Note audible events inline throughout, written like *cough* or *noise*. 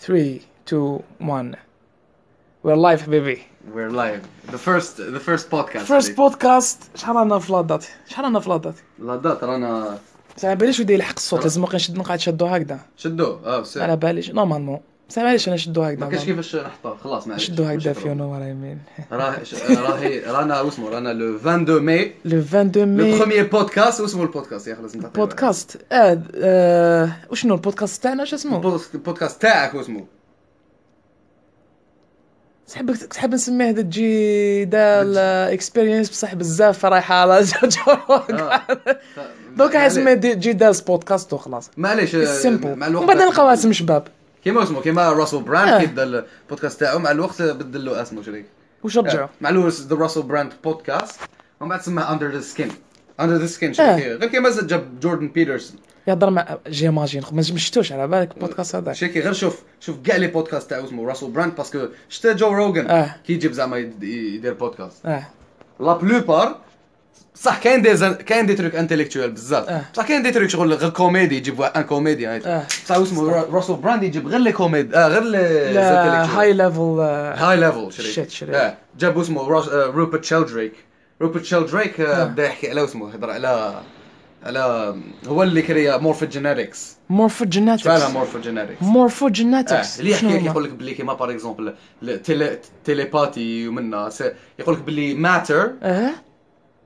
3 2 1 We're live حبيبي We're live. The first the first podcast. First podcast شحال رانا في la date شحال رانا في la date la date رانا ساعة معليش ودي يلحق الصوت لازم نقعد شدو هكذا. شدو؟ آه على باليش normalement. ساعة معليش أنا شدو هكذا ما كاش كيفاش نحطها خلاص معليش. شدو هكذا في نو ولا يمين راه راهي رانا واسمو رانا le 22 ماي. le 22 le mai premier بودكاست واسمو البودكاست يا خلاص نعطيه بودكاست. آه آه، وشنو البودكاست تاعنا؟ شو اسمه؟ البودكاست- تاعك واسمو تحب تحب نسميه هذا Djidel experience بصح بزاف رايحة على *laughs* آه. دوكا حيسميه دي- Djidel's podcast وخلاص. معليش آه، simple مع الوقت ومن بعد نلقاو اسم شباب. كيما اسمه كيما راسل براند آه. كي بدا البودكاست تاعو مع الوقت بدل له اسمه شريك. وش رجعوا مع له the Russell Brand podcast ومن بعد سماه under the skin under the skin آه. غير كيما زاد جاب جوردن بيترسون يهضر مع j'imagine ما شفتوش على بالك البودكاست هذاك شيكي غير شوف شوف كاع les podcasts تاعو اسمه راسل براند parce que شتا جو روغان آه. كي يجيب زعما يد- يدير بودكاست آه. la plupart صح كاين des un... كاين des trucs intellectuels بزاف آه. بصح كاين des trucs شغل غير كوميدي يجيب un comédie آه. بصح هو اسمه راسل براند يجيب غير les comédies آه غير لي لا هاي ليفل high level شريك Shit، شريك. آه. جاب اسمه راس... آه روبرت شيلدريك روبرت شيلدريك آه. آه. بدا يحكي على اسمه يهضر على على هو اللي كريا morphogenetics morphogenetics فعلا morphogenetics آه. morphogenetics اللي يحكي يقول لك باللي كيما par exemple télépathie ومنها يقول لك باللي matter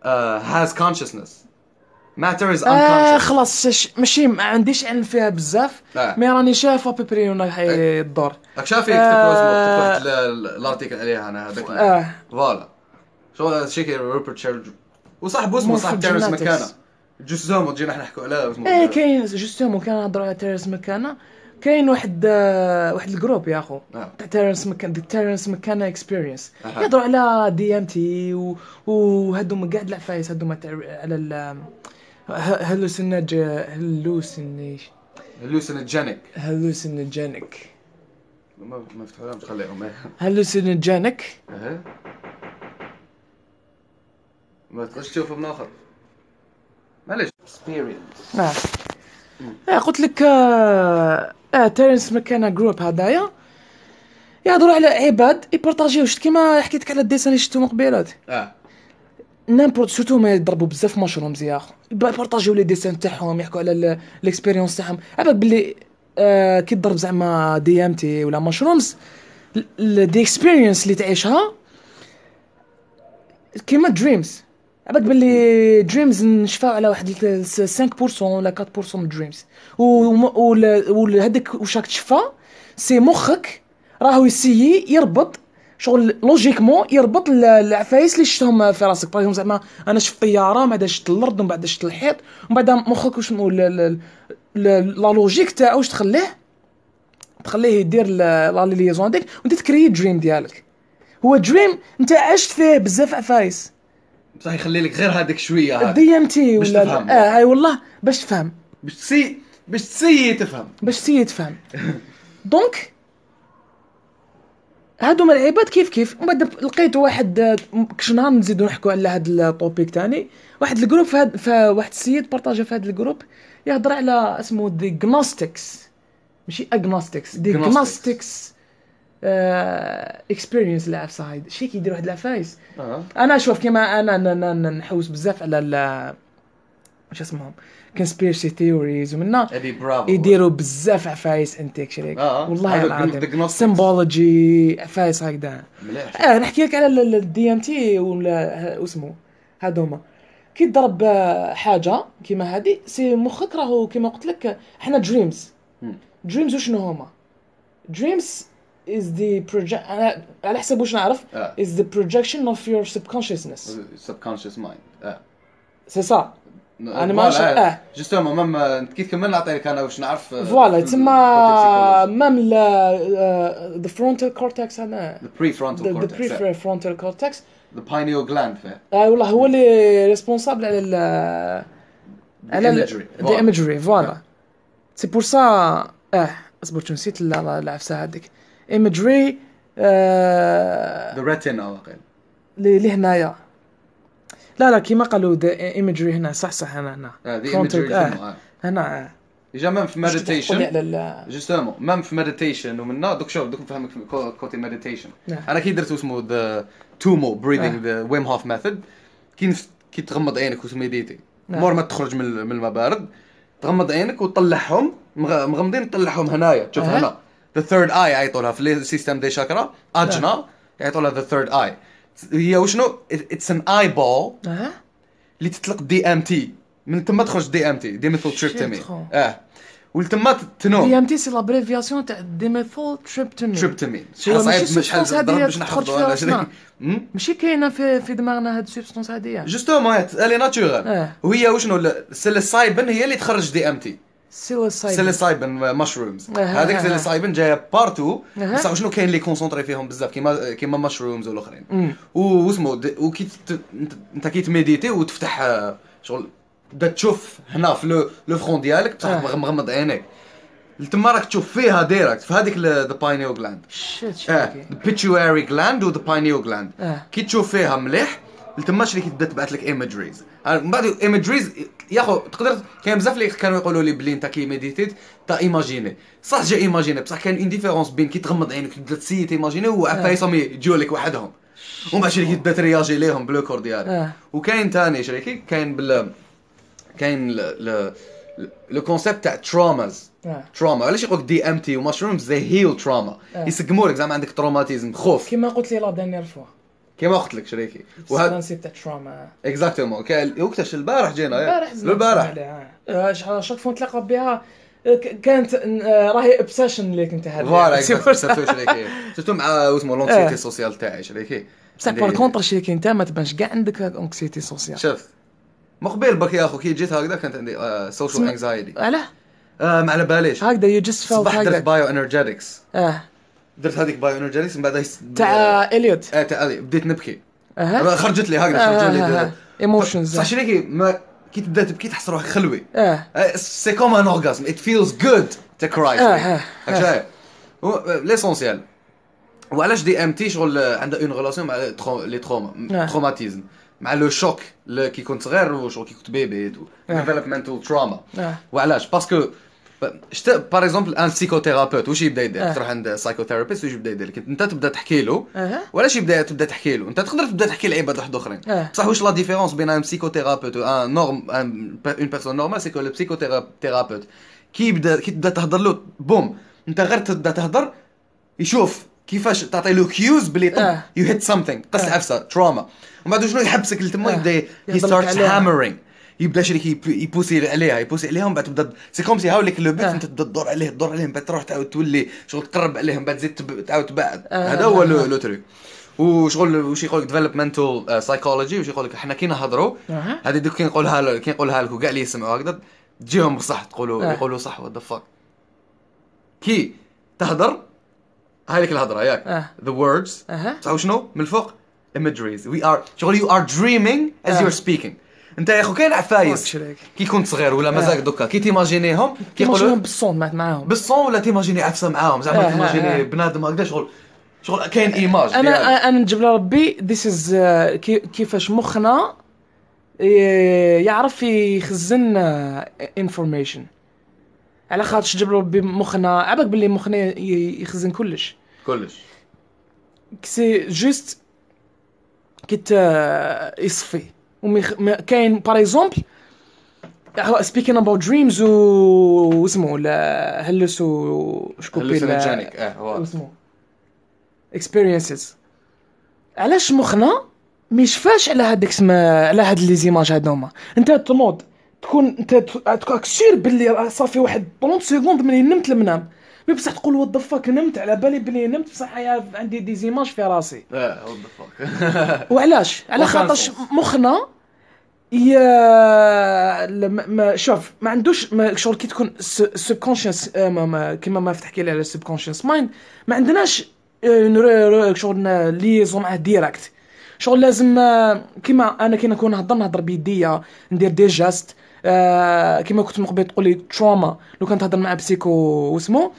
آه has consciousness matter is آه unconscious. خلاص ش- ماشي ما عنديش علم فيها بزاف آه. mais راني شايف à peu près وين راح يدور. راك شافي كتبت آه. اسمه كتبت ال- الارتيكل عليها أنا هذاك آه. فوالا. شو شيكي روبرت شيلدر وصاحبه اسمه صاحب تيرنس Morphogenetics. مكانه جوزومو تجينا إحنا نحكوا عليه اسمه إيه كاين جوستومون كان نهضروا على تيرنس مكانا كاين واحد آه، واحد الجروب يا آه. تاع تيرنس مكان دي تيرنس مكانا اكسبيرينس. يهضروا على دي ام تي وهذوما كاع العفايس هذوما تاع على ال هلوسينج هلوسينيش hallucinogenic hallucinogenic ما ما فتحولهمش خليهم إيه hallucinogenic إيه. ما تقدرش تشوفه من آخر. معليش. experience قلت لك آه, آه تيرنس مكانا groupe هدايا. يهضروا على عباد يبارطاجيو شفت كيما حكيت لك على ال dessins اللي شفتو من قبيلات آه. n'importe surtout ما يضربوا بزاف mushrooms يا اخو يبارطاجيو les dessins تاعهم يحكوا على ال expériences تاعهم. عباد باللي آه كي تضرب زعما DMT ولا mushrooms the experience اللي تعيشها كيما dreams عباك باللي dreams نشفاو على واحد 5% ولا 4% من dreams وهذاك واش راك تشفى c'est مخك راهو يسيي يربط شغل logiquement يربط ال- العفايس اللي شفتهم في راسك. par زعما أنا شفت طيارة من بعد شفت الأرض ومن بعد شفت الحيط ومن بعد مخك واش la logique تاعو واش تخليه؟ تخليه يدير la liaison هذيك وانت تكري dream ديالك. هو dream انت عشت فيه بزاف عفايس. بصح يخلي لك غير هذيك شوية ال DMT ولا تفهم. آه هاي والله باش تفهم. باش تسي باش تسي تفهم. باش تسيي تفهم. *laughs* donc هادو العباد كيف كيف؟ بعد لقيت واحد آه، كش نهار نزيدو نحكوا على هاد ال topic تاني. واحد ال group في هاد فواحد السيد partage في هاد ال group يهضر على اسمه des gnostics ماشي agnostics des. gnostics experience العفسه هايد شي كيدير واحد العفايس. آه. أنا شوف كيما أنا نحوس بزاف على ال واش اسمهم؟ conspiracy theories ومنا يديروا بزاف عفايس انتيك شريك آه. والله العظيم. symbology عفايس هكذا. مليح. آه نحكي لك على ال DMT ولا واسمه هذوما كي تضرب آه، حاجة كيما هذه c'est مخك راهو كيما قلت لك إحنا dreams. dreams وشنو هما؟ dreams is the project على حسب واش نعرف آه. is the projection of your subconsciousness subconscious mind آه سي سا أنا ما أعرف- آه. justement même كي تكمل نعطيك أنا واش نعرف آه، voilà تسمى psychology. même the frontal cortex هذا the prefrontal the, the cortex آه. prefrontal cortex the pineal gland فيه آه والله هو اللي responsable على ال على imagery. the voilà. imagery voilà c'est pour ça آه أصبر نسيت ال- ال- العفسة هذيك imagery آه the retina واقيلا اللي اللي هنايا لا لا كيما قالوا the imagery هنا صح صح هنا هنا imagery آه. آه. هنا آه. déjà même في ال- justement même في meditation ومنا دوك شوف دوك نفهمك côté meditation نعم. أنا كي درت اسمه the tummo breathing. the Wim Hof method كي كي تغمض عينك وت méditer نعم. مور ما تخرج من من الماء بارد تغمض عينك وتطلعهم مغ- مغمضين تطلعهم هنايا تشوف. هنا the third eye يعيطوا في ال système des chakras اجنا يعيطوا لها the third eye هي وشنو؟ it's an eyeball اللي تطلق DMT من تما تخرج DMT dimethyltryptamine. آه ولتما تنوم دي ام تي سي لابريفياسيون تاع dimethyltryptamine tryptamine شحال صعيب شحال ضرب باش نحفظوا ماشي كاينة في في دماغنا هاد ال substance هاديه justement الي natural آه. وهي وشنو؟ ال psilocybin هي اللي تخرج دي ام تي سيلوسايد psilocybin مشرومز هذيك. سيليسايبن جاية partout آه. بصح شنو كاين اللي concentré فيهم بزاف كيما كيما mushrooms والآخرين. واسمو وكي انت- كي ت méditer وتفتح آه، شغل تبدا تشوف هنا في le le front ديالك بصح. مغ- مغمض عينيك تما راك تشوف فيها direct في هذيك the pineal gland shit آه shit ال pituitary gland و the pineal gland. كي تشوف فيها مليح تما اللي تبدأ تبعث لك imageries من بعد imageries ياخو تقدر كاين بزاف اللي كانوا يقولوا لي بلي أنت كي méditer ت imaginer صح جا imaginer بصح كان une différence بين كي تغمض عينك تبدا ت essayer imaginer وعفايسهم يجيو لك وحدهم. ومن بعد شريكي تبدأ ترياجي ليهم ب le corps ديالك. آه. وكاين ثاني شريكي كاين بال كاين le concept تاع traumas آه. trauma علاش يقولك DMT و mushrooms? they heal trauma. يسقموا لك زعما عندك traumatisme خوف. كيما قلت لي la dernière fois. كيما قلت لك شريكي؟ وهذا تاع تروما اكزاكتومون كان وقتاش البارح جينا؟ البارح البارح. chaque fois نتلاقى بها؟ آه، كانت آه، راهي obsession اللي كنت هذه. voilà surtout شريكي. surtout مع آه. l'anxiété sociale تاعي شريكي. بصح par contre شي انت ما تبانش. كاع عندك anxiété sociale شفت ما قبيل بك يا أخو. كي جيت هكذا كانت عندي social anxiety علاه ما على باليش. هكذا you just felt صباح درت bioenergetics آه. درت هذيك bioenergetics من بعد تاع إليوت. آه تاع هذه بديت نبكي. خرجت لي هكذا خرجت لي emotions صح شريكي ما كي تبدا تبكي تحس روحك خلوي. أه. c'est comme un orgasme it feels good to cry آه، آه، l'essentiel وعلاش DMT شغل عندها une relation مع les traumas آه. traumatisme مع le choc كي كنت صغير وشغل كي كنت bébé آه. developmental trauma وعلاش؟ parce que شت par exemple un psychothérapeute واش يبدأ يدير آه. تروح عند psychotherapist واش يبدأ يدير لك أنت تبدأ تحكي له أها وعلاش يبدأ تبدأ تحكي له أنت تقدر تبدأ تحكي لعباد واحد اخرين. بصح واش la différence بين un psychothérapeute و un norm une personne normale c'est que le psychothérapeute كي يبدأ كي تبدأ تهضر له بوم أنت غير تبدأ تهضر يشوف كيفاش تعطي له كيوز بلي طب. يو هيت سمثينغ قص آه. عفسة تروما ومن بعد شنو يحبسك لتما. يبدأ هي عليها. هامرينغ يبدا شريك يب- يبوسي عليها يبوسي عليها ومن بعد تبدا سي كوم سي هاوليك لو بيت آه. انت تبدا تدور عليه تدور عليه من بعد تروح تعاود تولي شغل تقرب عليه من بعد تزيد تعاود تبعد آه. هذا هو آه. لو تريك وشغل وش يقول لك ديفلوبمنتال سايكولوجي وش يقول لك إحنا كي نهضروا. هذه دوك كي نقولها كي نقولها لك وكاع اللي يسمعوا هكذا تجيهم بصح تقولوا آه. يقولوا صح what the fuck كي تهضر هاي لك الهضرة ياك آه. the words تعرف شنو من الفوق imageries we are شغل you are dreaming as آه. you're speaking انت يا اخو كاين عفايس. كي كنت صغير ولا مازال آه. دوكا كي ت imaginer هم كيقولوا بالصون معاهم. بالصون ولا ت imaginer عفسة معاهم زعما آه، ت imaginer آه. بنادم هكذا شغل شغل كاين image أنا أنا نجيب لربي ذيس از كيفاش مخنا يعرف يخزن انفورميشن على خاطرش جاب ربي مخنا عباك باللي مخنا يخزن كلش. كلش. سي جوست آه، يصفي كاين باغ اكزومبل سبيكين اباوت دريمز و اسمه لا هلس و شكوبي hallucinogenic آه هو اسمه experiences علاش مخنا ما يشفاش على هذيك سما على هاد les images هذوما انت تنوض تكون انت تكون sûr باللي صافي واحد 30 secondes ملي نمت المنام mais بصح تقول what the fuck نمت على بالي بلي نمت بصح عندي des images في راسي آه what the fuck وعلاش على خاطرش. مخنا يا لما ما شوف ما عندوش ما شغل كي تكون subconscious كيما ما فتح لي على ال subconscious mind ما عندناش آه، شغل liaison معاه direct شغل لازم آه، كيما أنا كي نكون نهضر نهضر بيديا ندير des gestes آه، كيما كنت من قبل تقول لي trauma لو كنت تهضر مع psycho واسمو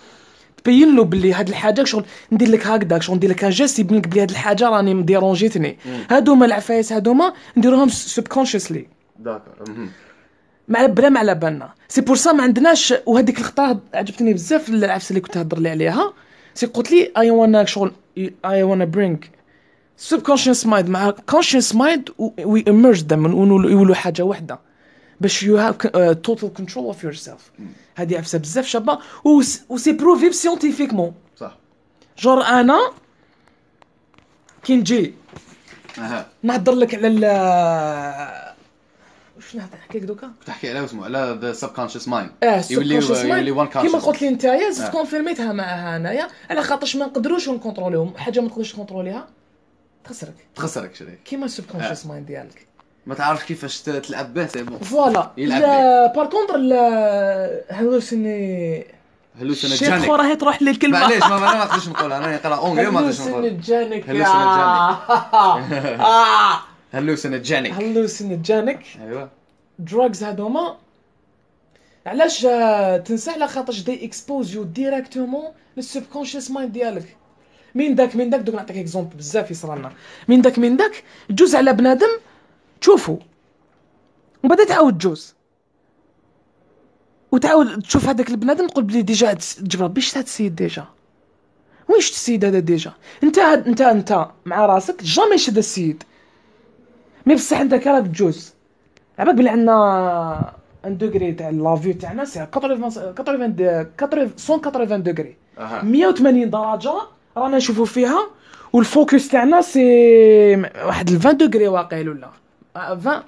تبين له باللي هاد الحاجة شغل ندير لك هكذاك شغل ندير لك un geste يبين لك بلي هاد الحاجة راني مديرونجيتني هادوما العفايس هادوما نديروهم subconsciously d'accord. مع بلا ما على بالنا c'est pour ça ما عندناش وهذيك الخطأ عجبتني بزاف العفسة اللي كنت تهضر لي عليها. سي قلت لي اي وأنا شغل I wanna bring subconscious mind مع conscious mind و merge them يولوا حاجة واحدة باش you have total control of yourself هذه عفسة بزاف شابة و c'est prouvé scientifiquement صح. jour أنا كي نجي أها. نهضر لك على واش نهضر نحكي لك دوكا؟ تحكي على اسمه على the subconscious mind آه يولي subconscious mind. يولي one كيما قلت لي نتايا زدت آه. كونفيرميتها معها انايا على خاطرش ما نقدروش نكونتروليهم. حاجة ما تقدرش تكونتروليها تخسرك. تخسرك شريك. كيما ال subconscious mind ديالك. ما تعرفش كيفاش تلعب به c'est bon. voilà. par contre هلوسيني شيخ hallucinogenic خو راهي تروح لي الكلمة معليش ما ما- أنا ما نقدرش نقولها. أنا نقرا anglais وما نقدرش نقول hallucinogenic hallucinogenic. آه. hallucinogenic hallucinogenic ايوا drugs هادوما. علاش آه، تنسى على خاطرش they expose you directement لل subconscious mind ديالك. من داك من داك دوك نعطيك exemple بزاف يصرى لنا. من داك من داك تجوز على بنادم تشوفو ومن بعد تعاود تجوز. وتعاود تشوف هذاك البنادم تقول بلي déjà الس- تجبر بيش هاد السيد déjà؟ وين شفت السيد هذا déjà؟ انت هاد انت انت مع راسك jamais شد السيد. mais بصح انت كي راك تجوز. عباك بلي عندنا un degré تاع la vue تاعنا c'est 80 80 180 degrés أها. 180 درجة رانا نشوفوا فيها وال focus تاعنا c'est واحد ال 20 degrés واقيل ولا 20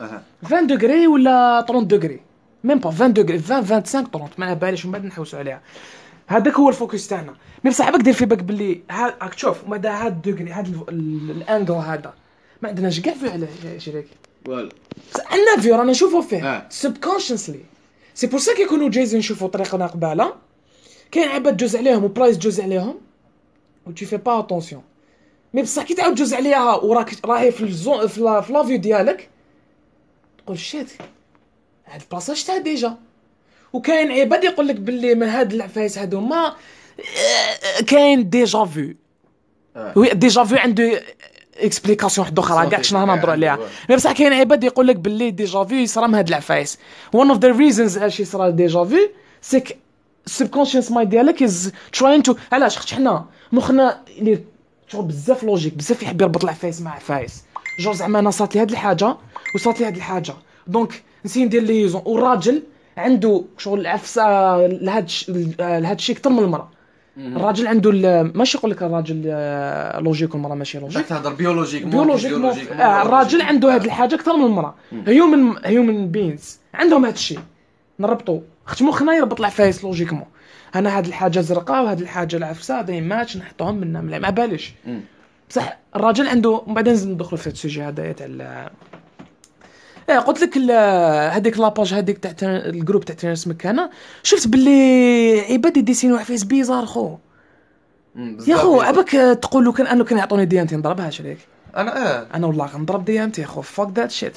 أها 20 degrés ولا 30 degrés même pas 20 degrés 20 25 30 ما باليش من بعد نحوسوا عليها هذاك هو ال focus تاعنا mais بصح دير في بالك باللي راك تشوف ومن بعد هاد ال degré هاد ال- ال- ال angle هذا ما عندناش كاع فيه على شريك وال بصح عندنا vue رانا نشوفوا فيه. subconsciously c'est pour ça كيكونوا جايزين نشوفوا طريقنا قباله كاين عباد جوز عليهم وبلايص جوز عليهم و tu fais pas attention mais بصح كي تعاود جوز عليها وراك راهي في ال zone في la- في la vue ديالك تقول shit هاد البلاصة شفتها déjà؟ وكاين عباد يقول لك باللي من هاد العفايس هادوما آه، كاين déjà vu آه. oui déjà vu عنده explication واحدة أخرى كاع شنو نهضروا عليها. mais بصح كاين عباد يقول لك باللي déjà vu يصرى من هاد العفايس. One of the reasons علاش يصرى déjà vu c'est que subconscious mind ديالك is trying to علاش؟ حنا مخنا اللي شغل بزاف logique بزاف يحب يربط العفايس مع عفايس. جو زعما أنا صارت لي هاد الحاجة وصارت لي هاد الحاجة. donc نسي ندير liaison. والراجل عنده شغل عفسه لهاد لهاد الشيء أكثر من المرأة. الراجل عنده ال- ماشي يقول لك الراجل آه، logique والمرأة ماشي logique تهضر biologique biologique آه الراجل عنده هاد الحاجة أكثر من المرأة. human human beings عندهم هاد الشيء. نربطوا خاطر مخنا يربط العفايس logiquement أنا هاد الحاجة زرقاء وهاد الحاجة العفسة هذا ماتش نحطوهم منا ملا- ما باليش. مم. بصح الراجل عنده من بعد نزيد ندخلوا في هاد السوجي هذايا تاع ال- إيه قلت لك هذيك لاباج هذيك تاع الجروب تاع تيرنس مكانة. شفت باللي عباد يديسينو عفايس بيزار خو. يا خو عباك تقول له كان أنه كان يعطوني ديانتي نضربها شريك أنا آه أنا والله غنضرب ديانتي يا خو. فوك ذات شيت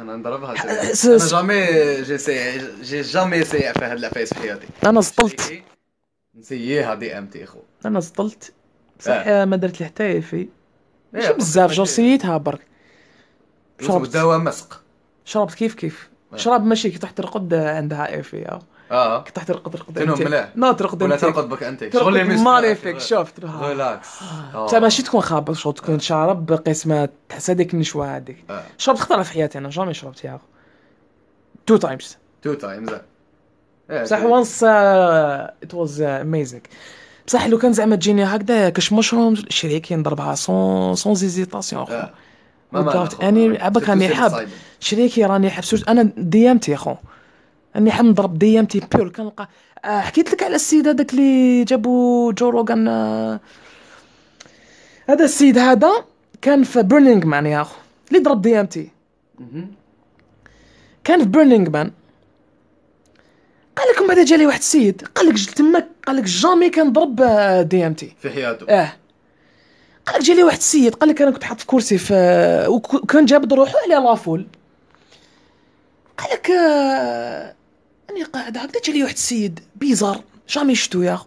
أنا نضربها س- أنا س- جامي جي سي جي جامي سي في هاد العفايس في حياتي أنا سطلت نسييها دي إم تي خو أنا سطلت بصح آه. ما درت لي حتى في ماشي إيه، بزاف جو سيتها برك؟ شربت. دواء مسق. شربت كيف كيف؟ آه. شراب ماشي كي تحت ترقد عندها إي في آه. كي تحت ترقد ترقد كانوا انت. ملاح. لا ترقد ولا انت. ترقد بك انت شغل المسك ماليفيك شفت ريلاكس آه. بصح ماشي تكون خابط شغل تكون شارب قسمة تحس هذيك النشوة هذيك آه. شربت خطرة في حياتي أنا جامي شربت ياهو two times two times بصح once it was amazing بصح لو كان زعما تجيني هكذا كاش مشروم شريكي نضربها sans sans hésitation. اخو آه. without any عباك راني حاب. شريكي راني حاب. أنا DMT أخو. راني حاب نضرب DMT pure كنلقى آه حكيت لك على السيد هذاك اللي جابوا Joe Rogan آه هذا السيد هذا كان في Burning Man يا أخو. اللي ضرب DMT كان في Burning Man قال لكم بعد جالي واحد السيد قال لك تماك قال لك jamais كنضرب آه، DMT في حياته. آه. قال لك جالي واحد السيد قال لك أنا كنت حاط في كرسي في وك- وكان جابد روحه على la foule. قال لك آه، أني قاعد هكذا جالي واحد السيد bizarre jamais شفتو يا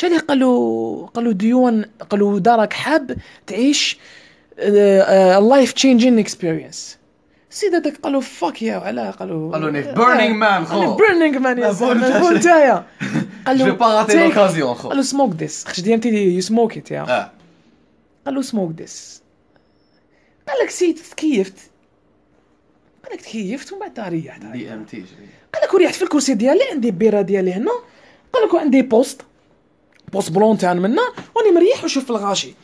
جالي قال له قال له ديوان قال له دارك حاب تعيش life changing experience السيد هذاك قال له fuck yeah علاه قال له قال له نيف Burning Man، *laughs* خو. Burning Man يا زلمه نتايا قال je pas rater l'occasion خو. قال له smoke this خش DMT you smoke it yeah آه. قال له smoke this قال لك سيد تكيفت قال لك تكيفت ومن بعد ريحت. DMT قال لك وريحت في الكرسي ديالي عندي بيرة ديالي هنا قال لك وعندي بوست بوست بلونتان منا واني مريح وشوف في الغاشي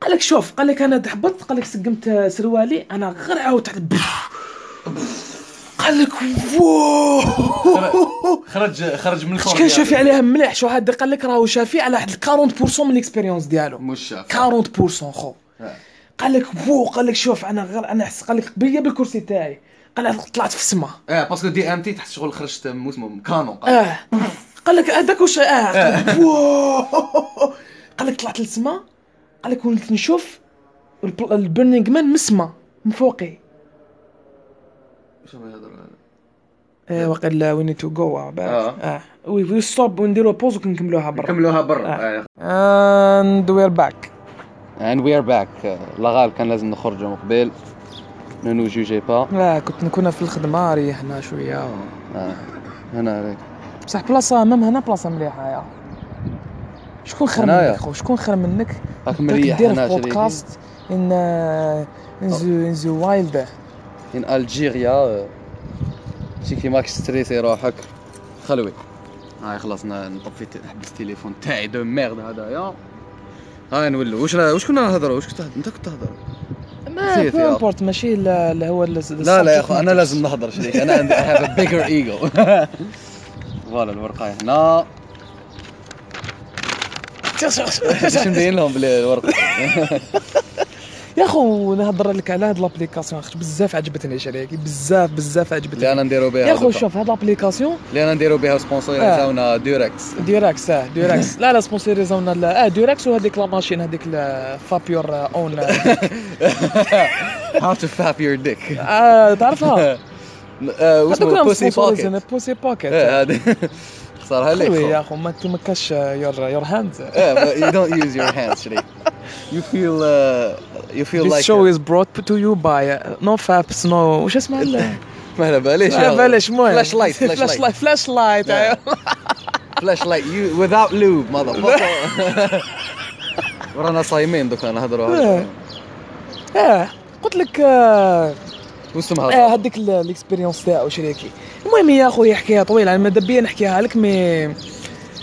قال لك شوف قال لك أنا تحبطت قال لك سقمت سروالي أنا غير عاود تحت قال لك واو خرج خرج من الكور كان شافي. عليها مليح شو هذا قال لك راهو شافي على واحد 40% من الاكسبيريونس ديالو مش شاف 40% خو آه. قال لك واو قال لك شوف أنا غير أنا حس قال لك قبليه بالكرسي تاعي قال لك طلعت في السما. آه parce que DMT تحت شغل خرجت مو اسمه كانون قال. آه قال لك هذاك واش آه قال لك طلعت للسما. قال لك وليت نشوف الب- ال Burning Man من السما من فوقي. شنو يهضر هذا آه وقال we need to go. آه. we we stop ونديرو pause وكنكملوها برا. كملوها برا. and we're back And we are back. لاغال كان لازم نخرجوا من قبل. Ne nous jugez pas. لا كنت نكون في الخدمة ريحنا شوية آه. هنا عليك. بصح بلاصة même هنا بلاصة مليحة يا شكون خير هنايا. منك خو شكون خير منك راك مريح دير. بودكاست in in the in the wild in Algeria شي كي ماكش ستريسي روحك خلوي هاي خلاص نطفي نحبس التليفون تاعي de merde هذايا هاي نولو واش واش كنا نهضروا واش كنت انت كنت تهضر ما بو. امبورت ماشي لا لا هو لا لا يا اخو أنا. لازم نهضر شريك أنا عندي have a bigger ego *laughs* فوالا الورقة هنا *laughs* *laughs* باش نبين لهم بلي الورقه يا خو نهضر لك على هاد لابليكاسيون. اخت بزاف عجبتني شريكي بزاف بزاف اللي عجبتني. أنا نديرو بها يا خو. شوف هاد لابليكاسيون اللي أنا نديرو بها سبونسوريزاونا ديوركس ديراكس آه ديراكس لا لا سبونسيريزونا لا. آه ديراكس وهذيك لا ماشين هذيك فابيور اون how to fap your dick. تعرفها؟ *laughs* آه، واسمه هذوك بوسي باكيت بوسي باكيت صارها لك حلوة خو. يا أخو ما تمكاش يور يور هاند you don't use your hands, شريك. You feel, uh, you feel This like. show is brought to you by uh, no faps no وش اسمه ما. لا بلاش المهم فلاش. لايت flash light Yeah. *laughs* أيوة. Flash light, you without lube, motherfucker. ورانا صايمين دوكا نهضروا. آه قلت لك آه، وسم آه هذيك ال- ال expérience تاعو شريكي المهم يا خويا حكاية طويلة أنا ماذا بيا نحكيها لك مي مي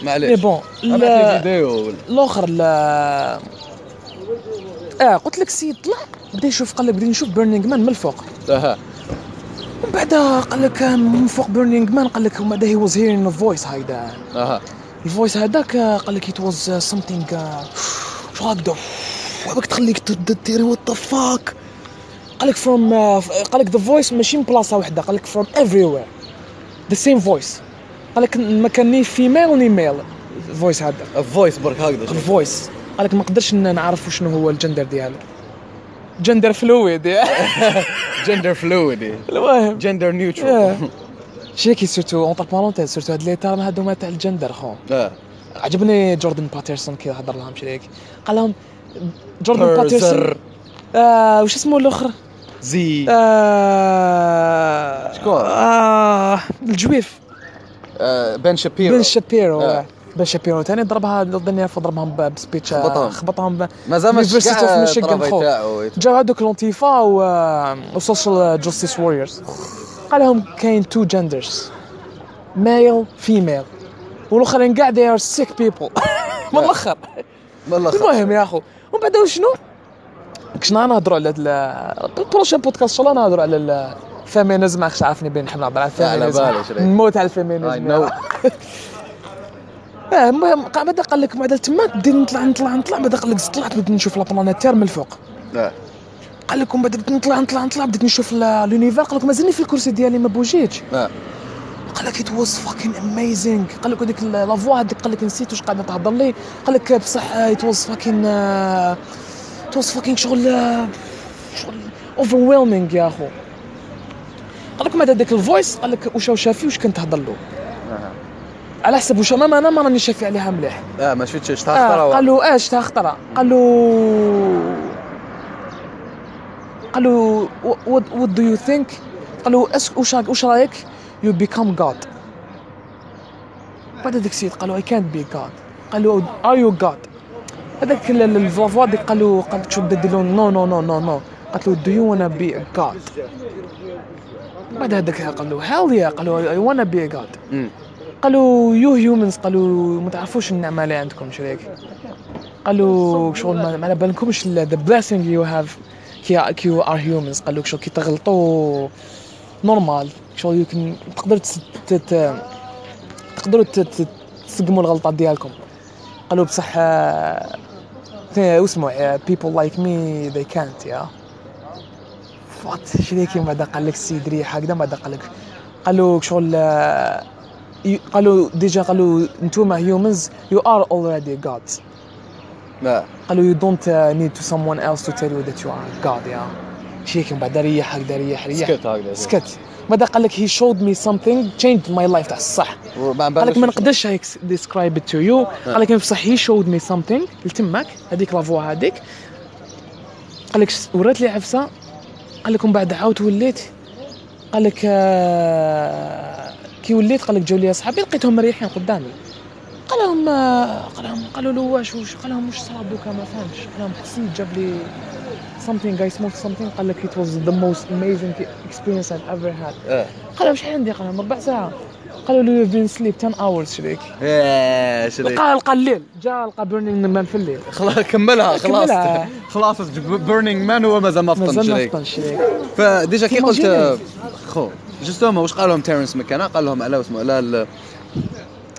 معليش bon vidéo ولا- الآخر لا آه قلت لك السيد طلع بدأ يشوف قال لك بدا نشوف Burning Man من الفوق. أها. ومن بعد قال لك آه، من فوق Burning Man قال لك بعد he was hearing voice هيدا. أها. ال voice هذاك آه، قال لك it was something شو هكذا وهذاك تخليك تدير what the fuck قال لك from قال لك the voice ماشي من بلاصة واحدة قال لك from everywhere the same voice قال لك ما كان ني female وني male ال voice هذا. ال voice برك هكذا. ال voice قال لك ما نقدرش نعرف شنو هو الجندر ديالو. gender fluid. *laughs* gender fluid. المهم. جندر آه. neutral شيكي surtout entre parenthèses surtout هاد les termes هادو تاع الجندر خو. آه. عجبني جوردن بيترسون كي هضر لهم شريك قال لهم جوردن بيترسون آه وش اسمه الأخر؟ زي آه شكون؟ آه ال juif. آه، بن شابيرو بن شابيرو آه. آه. بن شابيرو ثاني ضربها ضربني ضربهم ب speech آه، خبطهم. خبطهم مازال ما. تاعو جاو هذوك ال Antifa و و social justice warriors قال لهم كاين two genders male female والآخرين كاع they are sick people. *laughs* من الآخر. والله خ- المهم يا أخو ومن بعد شنو؟ كنا نهضروا على ال- ال prochain podcast إن شاء الله نهضروا على ال féminisme خش عارفني بين نحب نهضر على ال féminisme. نموت على ال féminisme. آه بعدا قال لك بعدا تما بديت نطلع نطلع نطلع بعدا قال لك طلعت بديت نشوف la planète Terre من الفوق. لا. قال لكم بعد بديت نطلع نطلع نطلع بديت نشوف l'univers قال لك مازالني في الكرسي ديالي ما بوجيتش. لا. قال لك it was fucking amazing قال لك هذيك la voix هذيك قال لك نسيت واش قاعدة تهضر لي. قال لك بصح it was fucking it was fucking شغل شغل overwhelming يا اخو. قال لك بعد هذاك ال voice قال لك واش شافي واش كنت تهضر له. على حسب واش ما أنا ما راني شافي عليها مليح. آه ما شفتش إيش آه قال له اش تا خطرة. قال له قال له what, what do you think? قال له أس وش رايك- you become God. بعد هذاك السيد قال له I can't be God. قال له are you God? هذاك ال- ال- ال voix ديك قال له قال شو بدي ادير له no no no no no قالت له do you wanna be a God? بعد هذاك قال له hell yeah. قال له be a God. مم. قالوا you humans قالوا ما تعرفوش النعمه اللي عندكم شريك. قالوا شغل ما على بالكمش the blessing you have كي كي are humans قالوا شغل كي تغلطوا normal شغل يمكن تقدر تقدروا تسقموا الغلطات ديالكم. قالوا بصح آه، people like me they can't يا. فات شريكي بعد قال لك السيد ريح هكذا بعد قال لك. قالوا شغل آه، قالوا déjà قالوا انتوما humans you are gods لا قالوا you don't uh, need to someone else to tell you that you are God يا شيك من بعد ريح هكذا ريح ريح سكت هكذا. سكت. بعد قال لك؟ he showed me something changed my life. تاع الصح قال لك ما نقدرش هيك it to you. قال لك بصح he showed me something. لتمك هذيك la voix هذيك. قال لك ورات لي عفسه قال لك ومن بعد عاود وليت. قال لك آه، كي وليت قال لك جاو لي اصحابي لقيتهم مريحين قدامي. قال لهم آه، قال لهم قالوا له واش واش؟ قال لهم واش صرا دوكا ما فهمتش. قال لهم حسن جاب لي something I smoked something. قال لك it was the most amazing experience I've ever had. آه. قال لهم شحال عندي؟ قال لهم ربع ساعة. قالوا له you've been asleep 10 hours. شريك. إيه شريك. لقى لقى الليل. جا لقى Burning Man في الليل. خلاص كملها خلاص. خلاص Burning Man هو مازال ما فطن مازال شريك. نفطن شريك. ف déjà كي قلت. خو. justement واش قال لهم تيرنس ماكينا؟ قال لهم على اسمه على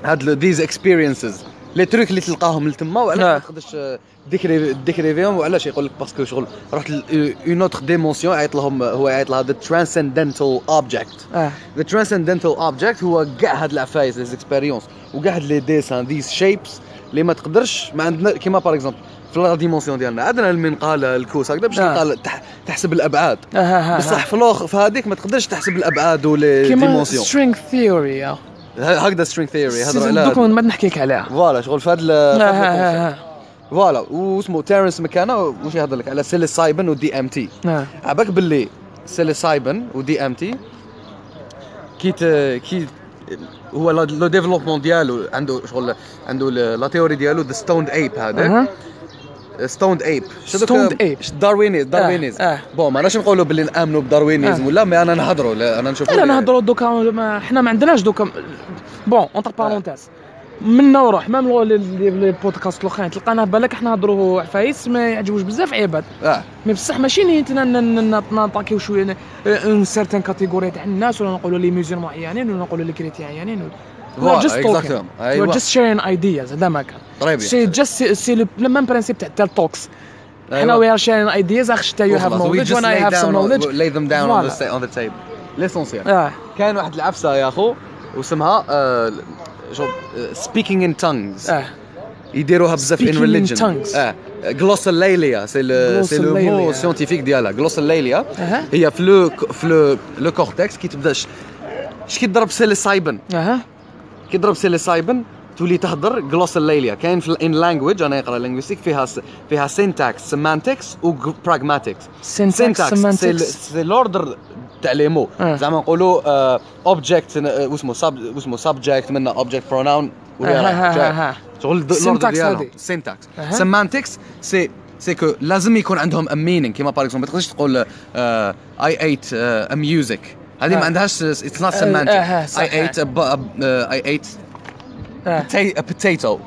هاد these experiences les trucs اللي تلقاهم لتما وعلاش نعم. ما تقدرش ديكري ديكريفيهم وعلاش يقول لك parce que شغل. رحت une autre dimension يعيط لهم هو يعيط لها the transcendental object آه. the transcendental object هو كاع هاد العفايس les expériences وكاع هاد les dessins these shapes اللي ما تقدرش ما عندنا كيما par exemple في la dimension ديالنا. عندنا المنقلة الكوس هكذا باش آه. تح- تحسب الأبعاد. آه آه بصح في الآخر في هذيك ما تقدرش تحسب الأبعاد و les dimensions. string theory يا هكذا string theory هضروا على دوك ما نحكي لك عليها. voilà شغل في هذا voilà واسمه تيرنس ماكينا واش يهضر لك؟ على psilocybin و DMT عباك باللي psilocybin و DMT كي كي هو le le développement ديالو عنده شغل عنده la théorie ديالو the stoned ape هذا. أها. stoned ape Stoned ape. Darwinism Darwinism آه. bon ماناش نقولوا باللي نأمنوا ب Darwinism؟ آه. ولا mais أنا نهضروا أنا نشوف لا نهضروا دوكا حنا ما عندناش دوكا. bon entre parenthèses منا وروح même le- les podcasts الأخرين. تلقانا بالك حنا نهضروا عفايس ما يعجبوش بزاف عباد آه. mais بصح ماشي نيت ن- ن- ن- نطاكيو شوية une certaine catégorie تاع الناس ولا نقولوا les musulmans معينين ولا نقولوا les chrétiens معينين voilà، just talking. exactement. أيوة. We're just sharing ideas هذا ما كان. c'est just c'est le même principe تاع TED Talks حنا. we are sharing ideas اخ شتا you have knowledge وأنا I lay have some knowledge lay them down on the Voilà. sta- on the table. L'essentiel. آه كاين واحد العفسة يا أخو واسمها شغل speaking in tongues آه يديروها بزاف in religion tongues. آه glossolalia c'est le c'est le mot. scientifique ديالها glossolalia أها. هي في le في le cortex كي تبدا ش- ش كي تضرب psilocybin أها كي تضرب psilocybin تولي تهضر glossolalia كاين في un language أنا نقرا linguistique فيها س- فيها syntax semantics و pragmatics syntax semantics c'est l'ordre تاع les mots آه. زعما نقولوا object واسمه sub- واسمه subject منا object pronoun آه، آه، آه، آه. شغل l'ordre ديالهم. syntax. semantics c'est c'est que لازم يكون عندهم a meaning كيما par exemple ما تقدرش تقول I ate a music هذه آه. ما عندهاش it's not آه، semantic آه، صح. اي ايت اي ايت آه. a potato آه.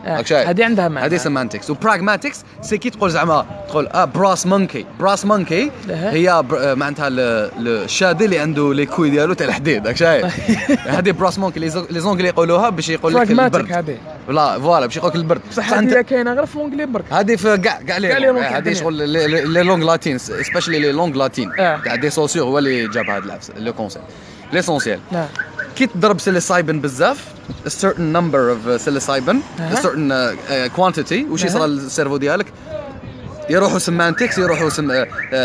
راك شايف؟ هذه عندها معنى. هذه semantics و pragmatics c'est كي تقول زعما تقول آه brass monkey brass monkey. هي آه، معناتها ال- ال- الشادي اللي عنده les couilles ديالو تاع الحديد. راك شايف؟ *laughs* هذه brass monkey les An- les Anglais يقولوها باش يقول لك البرد هذه. لا voilà باش يقول لك البرد بصح هذه كاينة غير في l'anglais برك. هذه في كاع كاع لي هذه. شغل لي- لونغ لاتين سبيشلي لي لونغ لاتين آه. تاع دي سوسيو هو اللي جاب هذا لو كونسيبت ليسونسيال كي تضرب سيليسايبن بزاف. A certain number of psilocybin. A certain uh, uh, quantity. وش. يصير للسيرفو ديالك. يروحوا سيمانتكس يروحوا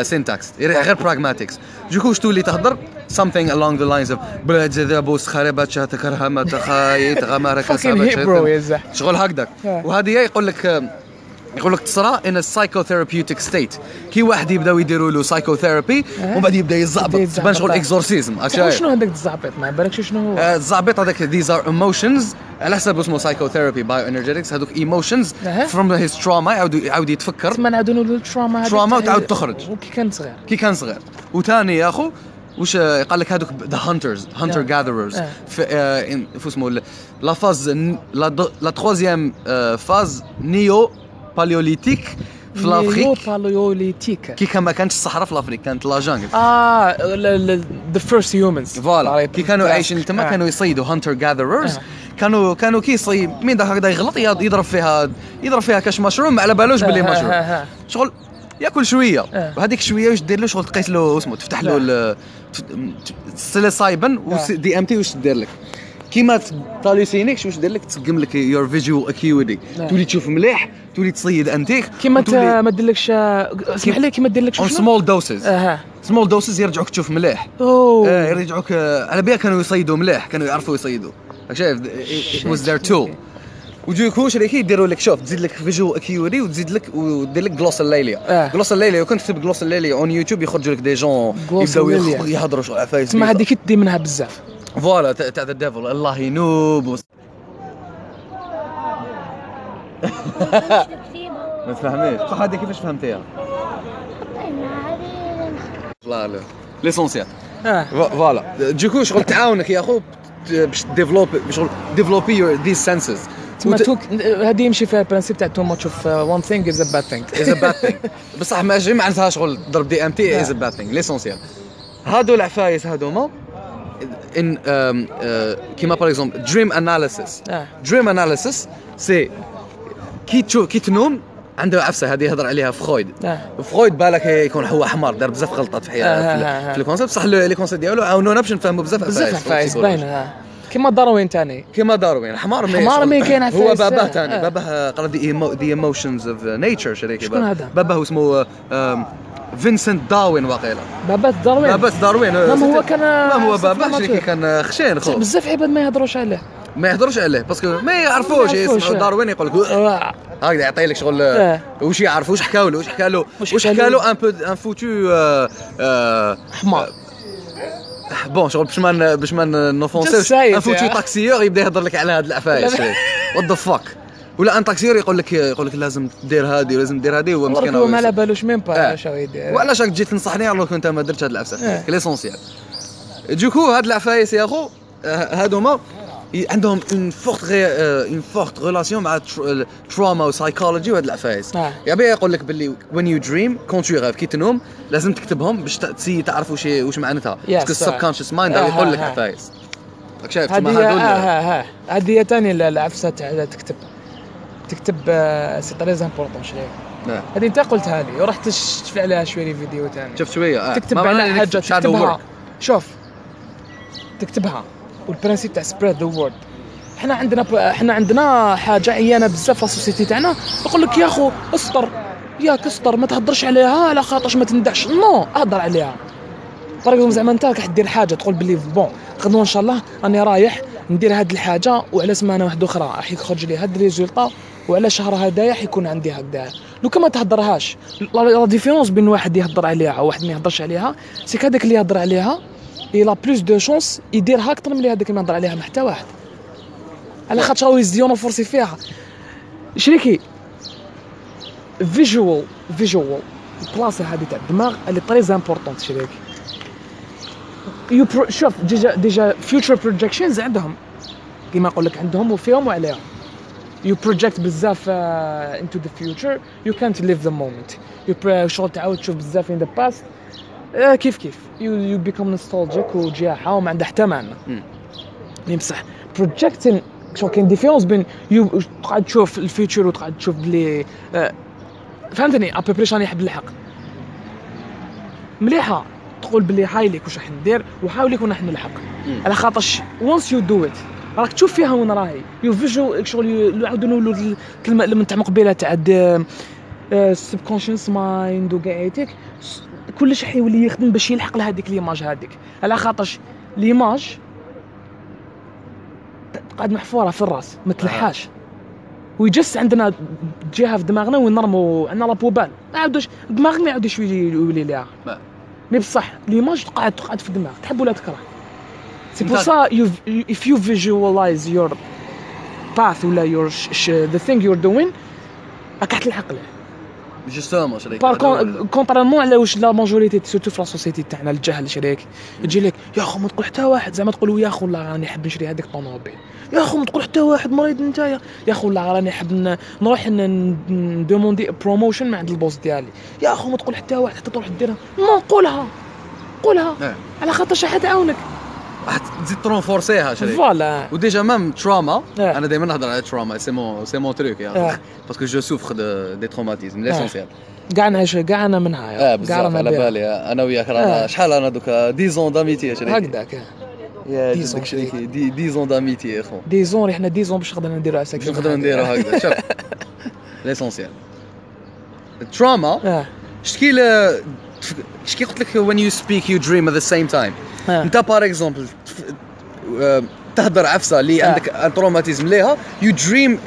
سينتاكس غير براغماتكس دوكو واش تولي تهضر؟ Something along the lines of بلاد زابوس خربت شاتك رهمت خايت غمارك fucking hit bro يا زح شغل هكذاك. آه. وهذه يقول لك يقول لك تصرى in ال psychotherapeutic state كي واحد يبداو يديروا له psychotherapy. ومن بعد يبدا يزعبط. تبان شغل exorcism شنو هذاك الزعبيط ما بالك شنو هو؟ الزعبيط هذاك these are emotions. على حسب اسمه psychotherapy bioenergetics هذوك emotions from his trauma يعاود يعاود يتفكر. تسمى نعاودوا نقولوا ال trauma trauma وتعاود تخرج. وكي كان صغير. كي كان صغير. وثاني يا أخو آه، قال لك هذوك the hunters hunter. gatherers آه. في آه، اسمه la phase la آه، phase néo paléolithique في l'Afrique paléolithique كي كان ما كانش الصحراء في l'Afrique كانت la jungle آه the first humans voilà كي كانوا عايشين تما كانوا يصيدوا hunter gatherers. كانوا كانوا كي يصيد مين داك هكذا يغلط يض- يضرب فيها يضرب فيها كاش مشروم ما على بالوش باللي مشروم شغل ياكل شوية. وهذيك شوية واش دير له شغل تقيس له اسمه تفتح له ال- تف- سيليسايبن آه. دي ام تي واش دير لك كيما تاليسينيك واش دير لك تسقم لك يور فيجوال اكيوتي. تولي تشوف مليح تولي تصيد أنتيك كيما ما ديرلكش اسمح لي كيما ديرلكش اون؟ سمول دوسز أها. سمول دوسز يرجعوك تشوف مليح. أوه. آه، يرجعوك آه، على بالك كانوا يصيدوا مليح كانوا يعرفوا يصيدوا. شايف؟ Was their tool. وجوك هو شريكي يديروا لك شوف تزيد لك فيجوال اكيوري وتزيد لك ودير لك جلوس الليليا آه. جلوس الليليا وكنت تكتب جلوس الليليا اون يوتيوب يخرجوا لك دي جون يبداو يهضروا شغل عفايس تسمى هذيك تدي منها بزاف. voilà تاع the devil الله ينوب ما تفهميش. صح هذه كيفاش فهمتيها؟ لا لا. l'essentiel voilà donc شغل تعاونك يا اخو باش développe شغل développer your these senses تسمى توك هذه يمشي فيها ال principe تاع too much of one thing is a bad thing is a bad thing بصح ماشي معناتها شغل ضرب DMT is a bad thing l'essentiel هادو العفايس هادوما. ان كيما par exemple dream analysis dream analysis c'est كي تشوف كي تنوم عنده عفسة هذه يهضر عليها فرويد آه. فرويد بالك يكون هو حمار دار بزاف غلطات في آه، حياته. آه، آه. في ال concept. بصح les concepts ديالو عاونونا باش نفهموا بزاف بزاف عفايس عفايس باينه كيما داروين تاني. كيما داروين. حمار مي حمار مي كاين هو باباه آه. تاني باباه قرا دي the emotions of nature شريكي شكون هذا؟ باباه اسمه فينسنت داروين واقيلا بابات داروين بابا داروين نعم، هو كان- نعم هو صفر بابا شريكي. كان خشين خو بزاف عباد ما يهضروش عليه ما يهضروش عليه باسكو ما يعرفوش ما يسمعوا. داروين يقول لك آه. هكذا يعطي لك شغل. وش يعرف وش حكاو له وش حكى له وش وش حكى حكى له؟ ان بو ان فوتو حمار بون شغل باش ما باش ما نوفونسيوش ان فوتو. تاكسيور يبدا يهضر لك على هاد العفايس لا. وات ذا فاك ولا أن تاكسيور يقول لك يقول لك لازم دير هادي ولازم دير هادي هو مسكين هو ما على هو بالوش même pas آه. شو يدير. وعلاش راك تجي تنصحني على كنت ما درتش هاد العفسه آه. l'essentiel. donc هاد العفايس يا أخو آه، هادوما عندهم une forte une forte relation مع trauma و psychology وهاد العفايس. آه. يا بيه يقول لك باللي when you dream quand tu rêves كي تنوم لازم تكتبهم باش تسي تعرف واش واش معناتها. باسكو آه. السبكونشس مايند آه، يقول لك آه، آه. عفايس. راك شايف آه آه آه هذه هي ثاني العفسه تاع تكتب. تكتب c'est très important شريك نعم. هذه انت قلتها لي ورحت تشوف عليها شوية فيديو ثاني شفت شوية آه. تكتب على حاجة تكتبها. شوف تكتبها وال principe تاع spread the word إحنا عندنا ب... إحنا عندنا حاجة عيانة بزاف في ال société تاعنا. يقول لك يا أخو اسطر ياك اسطر ما تهضرش عليها على خاطرش ما تندعش. non اهضر عليها. par زعما أنت راح دير حاجة تقول بلي bon غدوه إن شاء الله راني رايح ندير هاد الحاجة وعلى سمانة واحدة أخرى. راح يخرج لي هاد ال résultat وعلى شهر هدايا حيكون عندي هكذا لو كان ما تهضرهاش لا la différence بين واحد يهضر عليها وواحد ما يهضرش عليها. c'est هذاك اللي يهضر عليها il a plus de chance يديرها أكثر من هذاك اللي ما يهضر عليها مع حتى واحد. على خاطر هو يزيد ينفرسي فيها. شريكي visual visual البلاصه هذه تاع الدماغ اللي très importante شريكي. you شوف déjà déjà future projections عندهم. كيما نقول لك عندهم وفيهم وعليهم. you project بزاف انتو ذا فيوتشر يو كانت ليف ذا مومنت يو شغل تعاود تشوف بزاف in the past كيف كيف؟ you you become nostalgic وجاحه وما عندها حتى معنى. mais بصح. projecting شغل كاين différence بين you تقعد تشوف ال future وتقعد تشوف بلي آه، فهمتني؟ ابوبري راني نحب نلحق مليحة. تقول بلي هاي ليك واش راح ندير وحاول يكون راح نلحق مم. على خاطرش once you do it راك تشوف فيها وين راهي. you visu- شغل نعاودو نقولوا الكلمة اللي من تاع مقبلة تاع ال subconscious mind وكاع هيك س- كلش حيولي يخدم باش يلحق لهذيك l'image هذيك. على خاطرش l'image تقعد محفورة في الراس ما تلحاش oui juste عندنا جهة في دماغنا وين نرمو عندنا la poubelle ما عاودوش دماغك ما يعاودش يولي ليها. mais بصح l'image تقعد تقعد في الدماغ تحب ولا تكره؟ pour انت- so you if you visualize your path ولا your the thing you're doing راك تلحق له justement شريك par contrairement على واش la majorité surtout في la société تاعنا الجهل شريك يجي لك يا خو ما تقول حتى واحد زعما تقول يا خو لا راني حاب نشري هذيك الطوموبيل يا خو ما تقول حتى واحد مريض نتايا يا خو لا راني حاب نروح ندوموندي promotion من عند ال boss ديالي يا خو ما تقول حتى واحد حتى تروح ديرها non قولها قولها. على خاطر شي حد عاونك راح تزيد ترونفورسيها شريك. voilà. و déjà même trauma. آه. أنا دائما نهضر على trauma. c'est mon c'est mon truc آه. parce que je souffre des traumatismes l'essentiel كاع نعيش كاع أنا منها. آه كاع بزاف على. بالي. أنا وياك رانا. آه. شحال أنا دوكا؟ 10 d'amitié يا شريك. هكذاك. يا جدك شريكي. dix 10 d'amitié يا خو disons إحنا disons باش نقدر نديرو على باش نقدروا نديروا هكذا. شوف. l'essentiel ال trauma شكي ل- شكي قلت لك when you speak you dream at the same time آه. انت par exemple تهدر عفسة اللي آه. عندك un traumatisme ليها you dream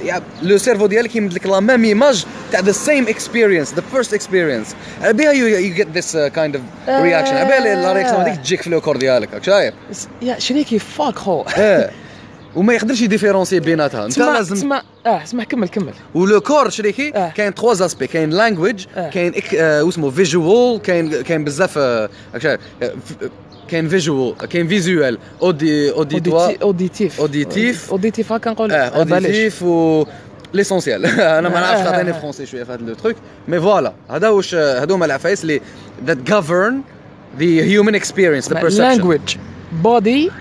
le cerveau ديالك يمد لك la même image تاع the same experience the first experience على بها you you get this kind of آه. reaction على بالي la réaction هذيك تجيك في le corps ديالك شايف يا شريكي فاك هو آه وما يقدرش ي différencier بيناتها. انت لازم تسمع آه اسمع كمل كمل. و le corps شريكي آه. كاين trois aspects كاين language آه. كاين إك... آه واسمه visual كاين كاين بزاف آه، آه، ف- كاين visual كاين visuel audi auditoire auditif Auditif. auditif هكا نقول آه آه،. اوديتيف و l'essentiel أنا ما آه، نعرفش آه، خاطيني آه. français شوية في هذا le truc mais voilà هذا واش هذو هما العفايس اللي that govern the human experience the perception. language. Body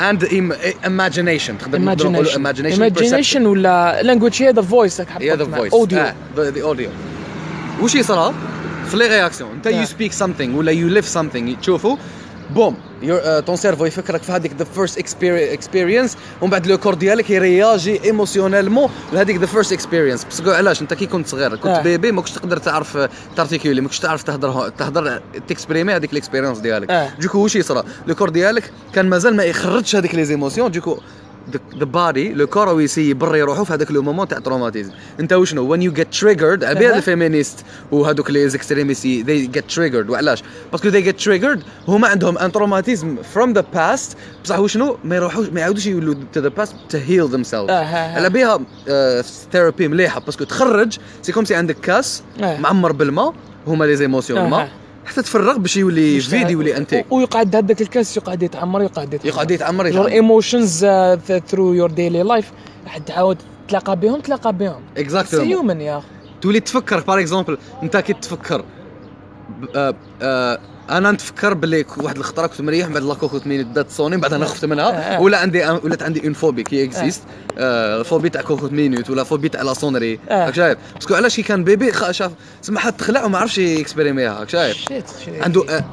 and im- imagination. تقدر نقدروا نقولوا imagination imagination perception. imagination ولا language هي the voice راك هي the voice audio the audio وش يصرى في les réactions انت you Yeah. speak something ولا you live something تشوفوا boum ton cerveau يفكرك في هذيك the first experience ومن بعد le corps ديالك ي réagir émotionnellement لهذيك the first experience parce que علاش انت كي كنت صغير كنت آه. bébé ما كنتش تقدر تعرف ت articuler ما كنتش تعرف تهضر تهضر ت exprimer هذيك ال expérience ديالك آه. donc واش يصرى le corps ديالك كان مازال ما يخرجش هذيك les émotions donc the body لو يسي يبري روحو في هذاك le moment تاع traumatisme انت وشنو وين you get triggered على بالي أها. ال féministes وهذوك les extrémistes they get triggered وعلاش parce que they get triggered هما عندهم un traumatisme from the past بصح وشنو ما يروحوش ما يعاودوش يولوا to the past to heal themself. على بها thérapie مليحه parce que تخرج c'est comme si عندك كاس. معمر بالماء هما les émotions. الماء حتى تفرغ باش يولي vidé يولي انتيك. و- ويقعد هذاك الكاس يقعد يتعمر يقعد يتعمر. يقعد يتعمر emotions uh, through your daily life. راح تعاود تلاقى بهم تلاقى بهم. c'est exactement human يا تولي تفكر par exemple انت كي تفكر آه آه أنا نتفكر باللي ك- واحد الخطرة كنت مريح من بعد la cocotte minute بدات sonner من بعد أنا خفت آه، منها آه. ولا عندي ولات عندي une phobie qui existe. آه. phobie تاع cocotte minute ولا phobie تاع la sonnerie آه. راك شايف؟ parce que علاش كي كان bébé شاف سما حد تخلع وما عرفش ي exprimer ها راك شايف؟ عنده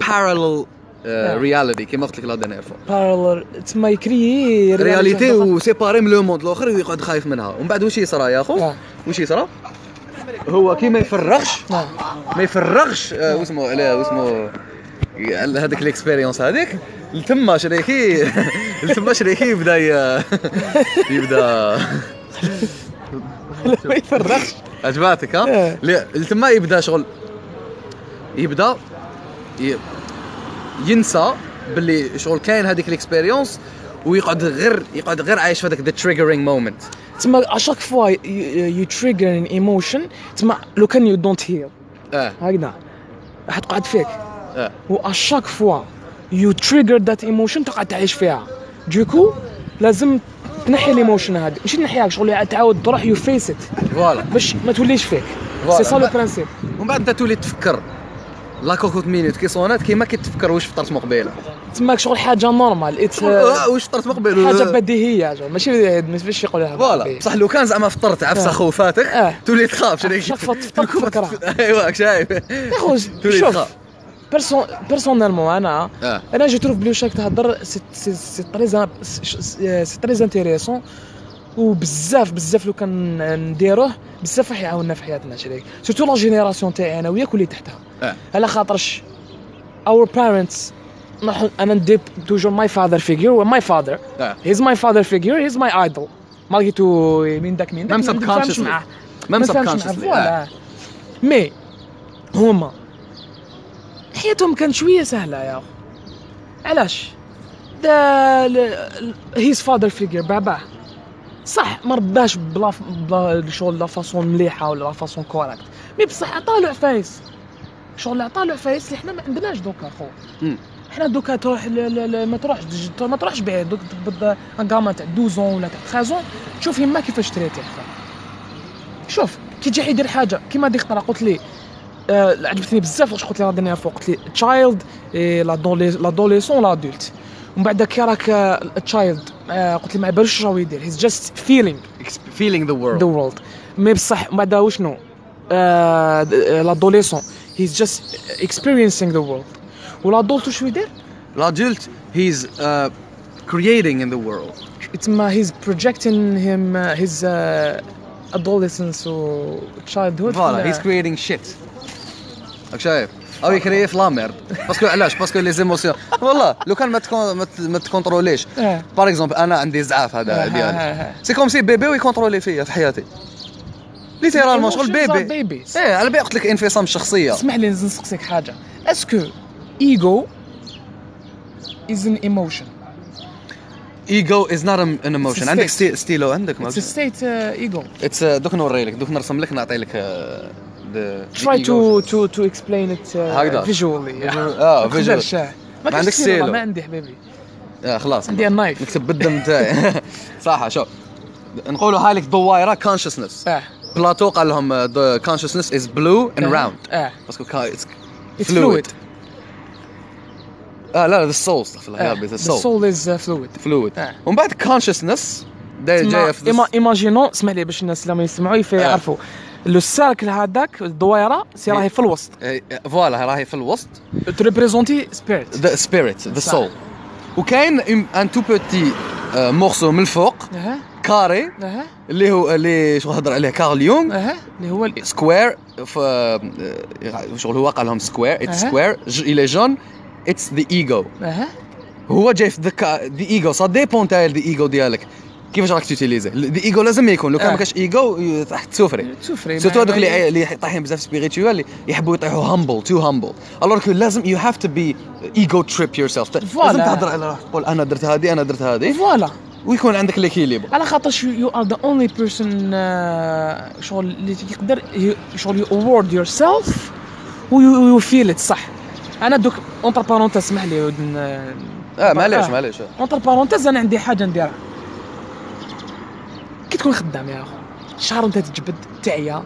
parallel آه. reality كيما قلت لك la dernière fois parallel تما ي créer reality و séparé من le monde الآخر ويقعد خايف منها ومن بعد واش يصرى يا خو آه. واش يصرى هو كي ما يفرغش آه. ما يفرغش آه، واسمه لا واسمه هذيك ال expérience هذيك. لتما شريكي *laughs* لتما شريكي يبدا *laughs* يبدا. ما يفرغش. عجباتك ها؟ إيه. لتما يبدا شغل يبدا ينسى باللي شغل كاين هذيك ال expérience ويقعد غير يقعد غير عايش في هذاك the triggering moment تما à chaque fois you trigger an emotion تما لو كان you don't heal آه. هكذا. راح تقعد فيك. آه. و à chaque fois you trigger that emotion تقعد تعيش فيها. donc لازم تنحي ال emotion هذه. ماشي تنحيها شغل تعاود تروح you face it voilà. باش ما توليش فيك. c'est ça le principe ومن بعد انت تولي تفكر. la cocotte minute كي صونات كيما كي تفكر واش فطرت مقبلة. تماك شغل حاجة normal. it's آه، واش فطرت مقبل؟ حاجة بديهية ماشي ماشي يقولها voilà. بصح لو كان زعما فطرت عفسة آه. خوفاتك آه. تولي تخاف شريك شاف تفطر تفكرها. ايوا راك شايف. *laughs* تولي شوف تخاف. personne- personnellement أنا أنا je trouve بلي واش تهضر c'est très c'est très intéressant وبزاف بزاف لو كان نديروه بزاف راح يعاوننا في حياتنا شريك surtout la génération تاعي أنا وياك واللي تحتها. على خاطرش our parents أنا نجيب toujours my father figure my father he's my father figure he's my idol malgré tout مين داك مين داك ما نتفاهمش. معاه ما نتفاهمش معاه، mais هما حياتهم كانت شوية سهلة يا أخو. علاش؟ دا his father figure باباه. صح ما رباش بلا بلا شغل la façon مليحة ولا la façon correcte mais بصح عطالو عفايس. شغل عطالو عفايس اللي حنا ما عندناش دوكا خو مم. حنا دوكا تروح ل- ل- ل- ما تروحش ما تروحش بعيد دوك تقبض un gamin تاع 12 ولا تاع 13 تشوف يما كيفاش ت traiter شوف كي تجي يدير حاجة كيما ديك الطرا قلت لي آه عجبتني بزاف واش قلت لي الدنيا فوق قلت لي child l'adolescent l'adulte ومن بعد كي راك child قلت لي ما بالوش راهو يدير he's just feeling feeling the world. the world mais بصح من بعد وشنو؟ l'adolescent he's just experiencing the world و l'adulte وشو يدير he's uh, creating in the world. تما he's projecting him his adolescence و childhood Voilà, he's creating shit. راك شايف؟ أو ي créer في la merde parce que علاش parce que les émotions والله لو كان ما تكون ما ت contrôler ش par exemple أنا عندي زعاف هذا ديالي. c'est comme si bébé و ي contrôler فيا في حياتي littéralement شغل bébé. إيه على بالي قلت لك انفصام الشخصيه اسمح لي نسقسيك حاجة est-ce que ego is an emotion. ego is not an emotion عندك. sty- stylo عندك it's a state uh, ego. it's دوك نوري لك دوك نرسم لك نعطي لك آه، the- the try to ego. to to explain it uh, هكذا. visually. آه ما تقدرش، visual آه. ما عندك سيلو. ما عندي حبيبي. آه خلاص. عندي ال knife نكتب بالدم تاعي *laughs* صح شوف. نقولوا هاي لك دوائره consciousness آه. بلاتو قال لهم consciousness is blue and آه. round parce que it's fluid. آه لا لا the soul استغفر الله يا. ربي ذا سول is uh, fluid. fluid آه. ومن بعد consciousness جاية في إما imaginons اسمح لي باش الناس لما يسمعوا آه. يعرفوا le cercle هذاك الدويرة c'est راهي في الوسط. إيه، voilà راهي في الوسط. ت représenter spirit the spirit the. soul وكاين ان tout petit morceau من الفوق carré اللي هو اللي شو هضر عليه كارل يونغ اللي هو square آه، شغل هو قال لهم square it's. square il est jaune it's the ego هو جاي في the the ego ça dépend تاع the ego ديالك. كيفاش راك ت utiliser؟ the ego لازم يكون. لو كان آه. ما كاش ايجو راح ت souffrir. ت souffrir surtout هذوك اللي اللي طايحين بزاف spirituel اللي يحبوا يطيحوا humble trop humble alors لازم you have to be ego trip yourself لازم. تهضر على تقول أنا درت هذه أنا درت هذه voilà ويكون عندك l'équilibre على خاطرش you are the only person شغل اللي يقدر ي- شغل you award yourself و you feel it صح. أنا دوك entre parenthèses اسمح لي ودن- آه معليش آه. معليش. entre parenthèses أنا عندي حاجة نديرها. كي تكون خدام يا أخو شهر انت تجبد تعيا.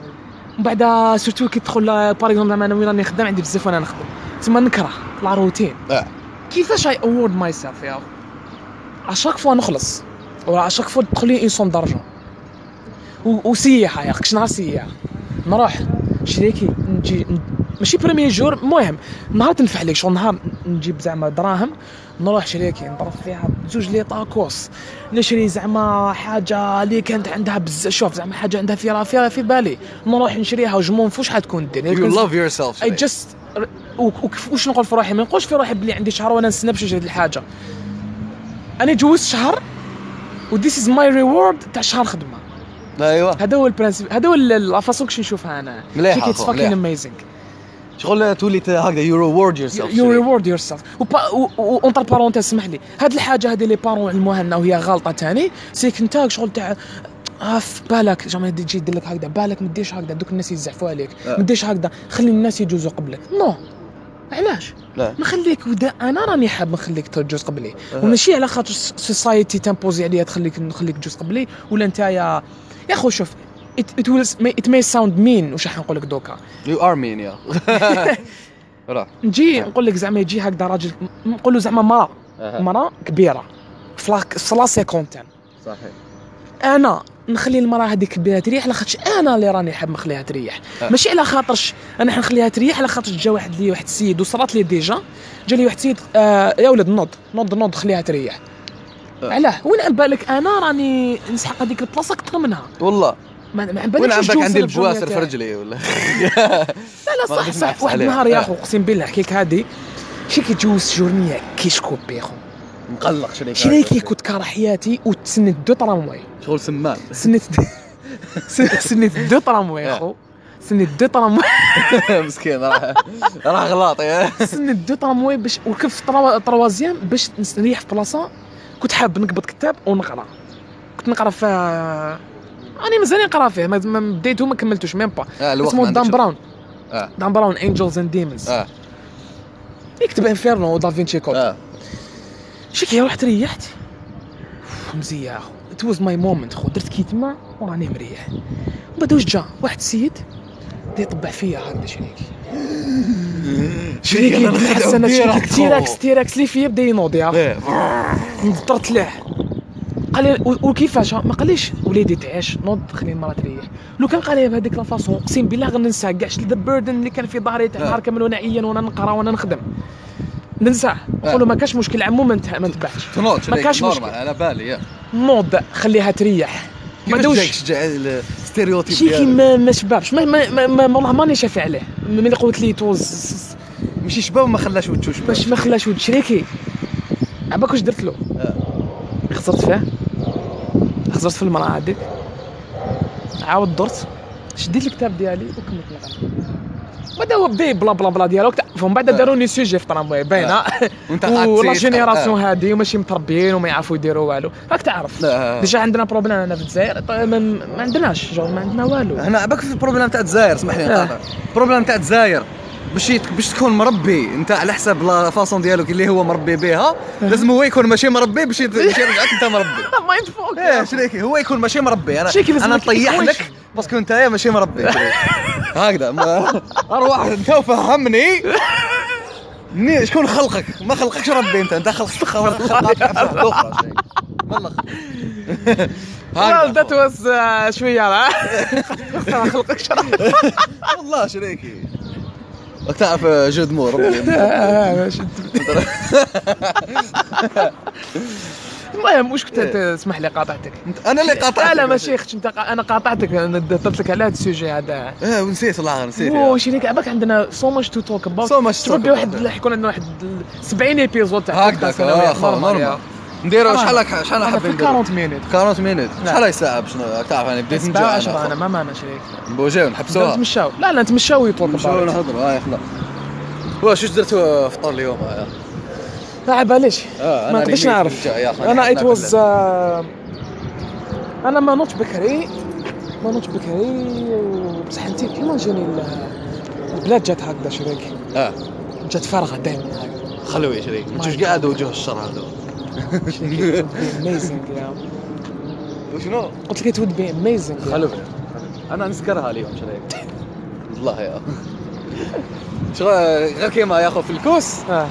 ومن بعد surtout كي تدخل par exemple زعما أنا وين راني خدام عندي بزاف وأنا نخدم. تسمى نكره la routine آه. كيفاش I award myself يا أخو؟ à chaque fois نخلص. ولا à chaque fois تدخل لي une somme d'argent وسياحه يا أخي كش نهار سياحة؟ نروح شريكي نجي ماشي premier jour المهم نهار تنفع لك شغل نهار نجيب زعما دراهم نروح شريكي نضرب فيها زوج les tacos نشري زعما حاجة اللي كانت عندها بزاف شوف زعما حاجة عندها فيها فيها في بالي. نروح نشريها و je m'en fous شحتكون دير؟ you love yourself I just وش نقول في روحي؟ ما نقولش في روحي بلي عندي شهر وأنا نستنى باش نشري الحاجة. أنا جوزت شهر و this is my reward تاع شهر خدمة. أيوه. هذا هو ال principe هذا هو ال- la façon كش نشوفها أنا. it's أخو، fucking. amazing شغل تولي هكذا يو ريورد يور سيلف يو ريورد يور سيلف اونتر بارونتيز اسمح لي. هاد الحاجة هذه les parents علموها لنا وهي غلطه تاني. سيك انت شغل تاع في بالك. زعما تجي يدير لك هكذا. بالك ما ديرش هكذا. دوك الناس يزعفوا عليك. آه. ما ديرش هكذا. خلي الناس يجوزوا قبلك. non. علاش؟ لا. نخليك ودا أنا راني حاب نخليك تجوز قبلي. أها. وماشي على خاطر society ت imposer عليا تخليك نخليك تجوز قبلي. ولا انت يا خو شوف it, it will it may sound mean واش راح نقول لك دوكا. you are mean يا. *laughs* نجي نقول لك زعما يجي هكذا راجل نقول له زعما مرا مرا كبيرة. في la- cinquantaine صحيح. أنا نخلي المراه هذيك كبيرة تريح على خاطرش أنا اللي راني حاب نخليها تريح. أه. ماشي على خاطرش أنا حنخليها تريح على خاطرش جا واحد لي واحد السيد وصرات لي déjà. جا لي واحد السيد آه يا ولد نوض نوض نوض خليها تريح. علاه وين عم بالك؟ أنا راني نسحق هذيك البلاصة أكثر منها. والله. ما عم وين بالكش عندك الجوز عندي البواسر في. رجلي ولا؟ *laughs* لا لا صح صح. واحد. النهار يا. اخو اقسم بالله حكيك هادي شي كيتجوز جورنية كيش كوبي خو مقلق شريكي شريكي كنت كاره حياتي وتسنيت دو طرامواي شغل سمان. سنيت سنيت دو *laughs* طرامواي. أخو. سنيت دو طرامواي *laughs* مسكين راه راه غلاط يا سنيت دو طرامواي باش وركبت في طروا- طروازيام باش نريح في بلاصة كنت حاب نقبض كتاب ونقرا. كنت نقرا في اني مازال نقرا فيه ما بديته ما كملتوش ميم با آه، اسمه دان. براون. آه. دان براون Angels and Demons آه. يكتب Inferno و Da Vinci Code. آه. شكي رحت ريحت. مزية أخو. it was my moment خو درت كي تما وراني مريح. بعد واش جا؟ واحد السيد بدا يطبع فيا هكذا شريكي شريكي حسنا خو. تيراكس تيراكس اللي فيا بدا ينوض يا. إيه. نضطرت له قال لي وكيفاش ما قاليش وليدي تعيش نوض خلي المراه تريح لو كان قال لي بهذيك لا فاصون اقسم بالله غننسى كاع ذا بيردن اللي كان في ظهري تاع آه. نهار كامل وأنا عيان وأنا نقرا وأنا نخدم. ننساه نقول له ما كاش مشكل عمو ما نت- ما نتبعش ما نورمال مشكل. على بالي نوض خليها تريح. ما دوش. شجع الستيريوتيب شيكي ديالك. ما ما شبابش ما ما ما, ما والله ماني شافي عليه. ملي قلت لي توز ماشي شباب ما خلاش وتشوش باش ما خلاش ولد شريكي. عباك واش درت له؟ آه. خسرت فيه خسرت في المرأة هذيك. عاود درت. شديت الكتاب ديالي وكملت نقرا بعد هو بدا بلا بلا بلا ديالو فمن بعد آه. داروني sujet في طرامواي باينه و la génération هادي وماشي متربيين وما يعرفوا يديروا والو راك تعرف لا. déjà عندنا problème هنا في الجزائر ما, عندناش جو ما عندنا والو هنا باك في ال problème تاع الجزائر اسمح لي ال problème تاع الجزائر باش باش تكون مربي انت على حسب la façon ديالك اللي هو مربي بها لازم هو يكون ماشي مربي باش يرجعك انت مربي مايند فوق هو يكون ماشي مربي أنا أنا نطيح. لك باسكو انت ماشي مربي. هكذا. ما- ارواح انت وفهمني مني شكون خلقك؟ ما خلقكش ربي أنت. أنت خلقك. *laughs* خلقك. والله *laughs* was uh, شوية لا خلقك شرح والله شريكي. راك تعرف جود مور ربي. *laughs* المهم واش كنت تسمح لي قاطعتك؟ أنا اللي قاطعتك لا لا ماشي أختي أنت أنا قاطعتك أنا درت لك على هذا ال sujet هذا. آه ونسيت والله نسيت واو شريك عباك عندنا so much to talk about So much to talk تبغي واحد. حيكون عندنا واحد 70 épisodes تاع هكذا podcast سنوية. آه خو normal،. نديرو شحال شحال حابين نديرو 40 minutes 40 minutes. شحال هاي ساعه باش تعرف أنا بديت نجوع 10 أنا ما معنا شريك. بوجاو نحبسوها. نتمشاو. لا لا نتمشاو ويطول. نمشيو نهضروا هاي خلاص واش واش درتوا فطور اليوم؟ آه. لا عيب علاش؟ آه ما نقدرش نعرف. أنا ات واز ناكل. أنا ما نوضت بكري ما نوضت بكري بصح انت كيما جاني ال- البلاد جات هكذا شريك آه. جات فارغة دائما هكذا خلوي شريك. ما. كاع هذا وجوه الشر هذا. amazing وشنو؟ قلت لك would be amazing يا. خلوي أنا نسكرها اليوم شريك. والله يا. شغل غير كيما يا اخو في الكوس. آه.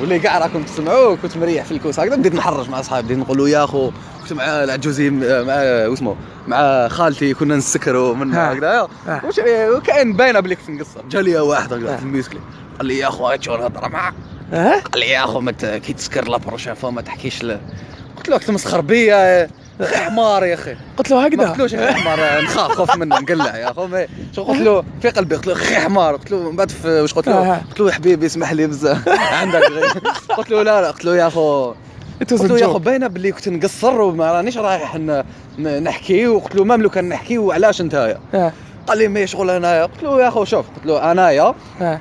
واللي كاع راكم تسمعوه كنت مريح في الكوس هكذا بديت نحرج مع أصحابي بديت نقول له يا أخو كنت مع العجوزي مع واسمه مع خالتي كنا نسكروا من. هكذا. وش وكاين باينة بلي كنت نقصر جا لي واحد هكذا في الميسكلي قال لي يا شغل هضره معاه آه قال لي يا ت- كي تسكر la prochaine fois ما تحكيش له قلت له تمسخر بيا. أخي حمار يا أخي. قلت له ما هكذا؟ قلتلوش يا أخي حمار. نخاف خوف منه نقلع يا اخو ما- شو قلت له؟ في قلبي. قلت له حمار. قلت له من بعد واش قلت له. آه. قلت له حبيبي اسمح لي بزاف *laughs* عندك. قلت له لا لا. قلت له يا أخو. قلت له يا أخو joke. باينه باللي كنت نقصر وما رانيش رايح نحكي. وقلت له même لو كان نحكي وعلاش نتايا آه. قال لي mais شغل انايا قلت له يا أخو شوف. قلت له انايا آه.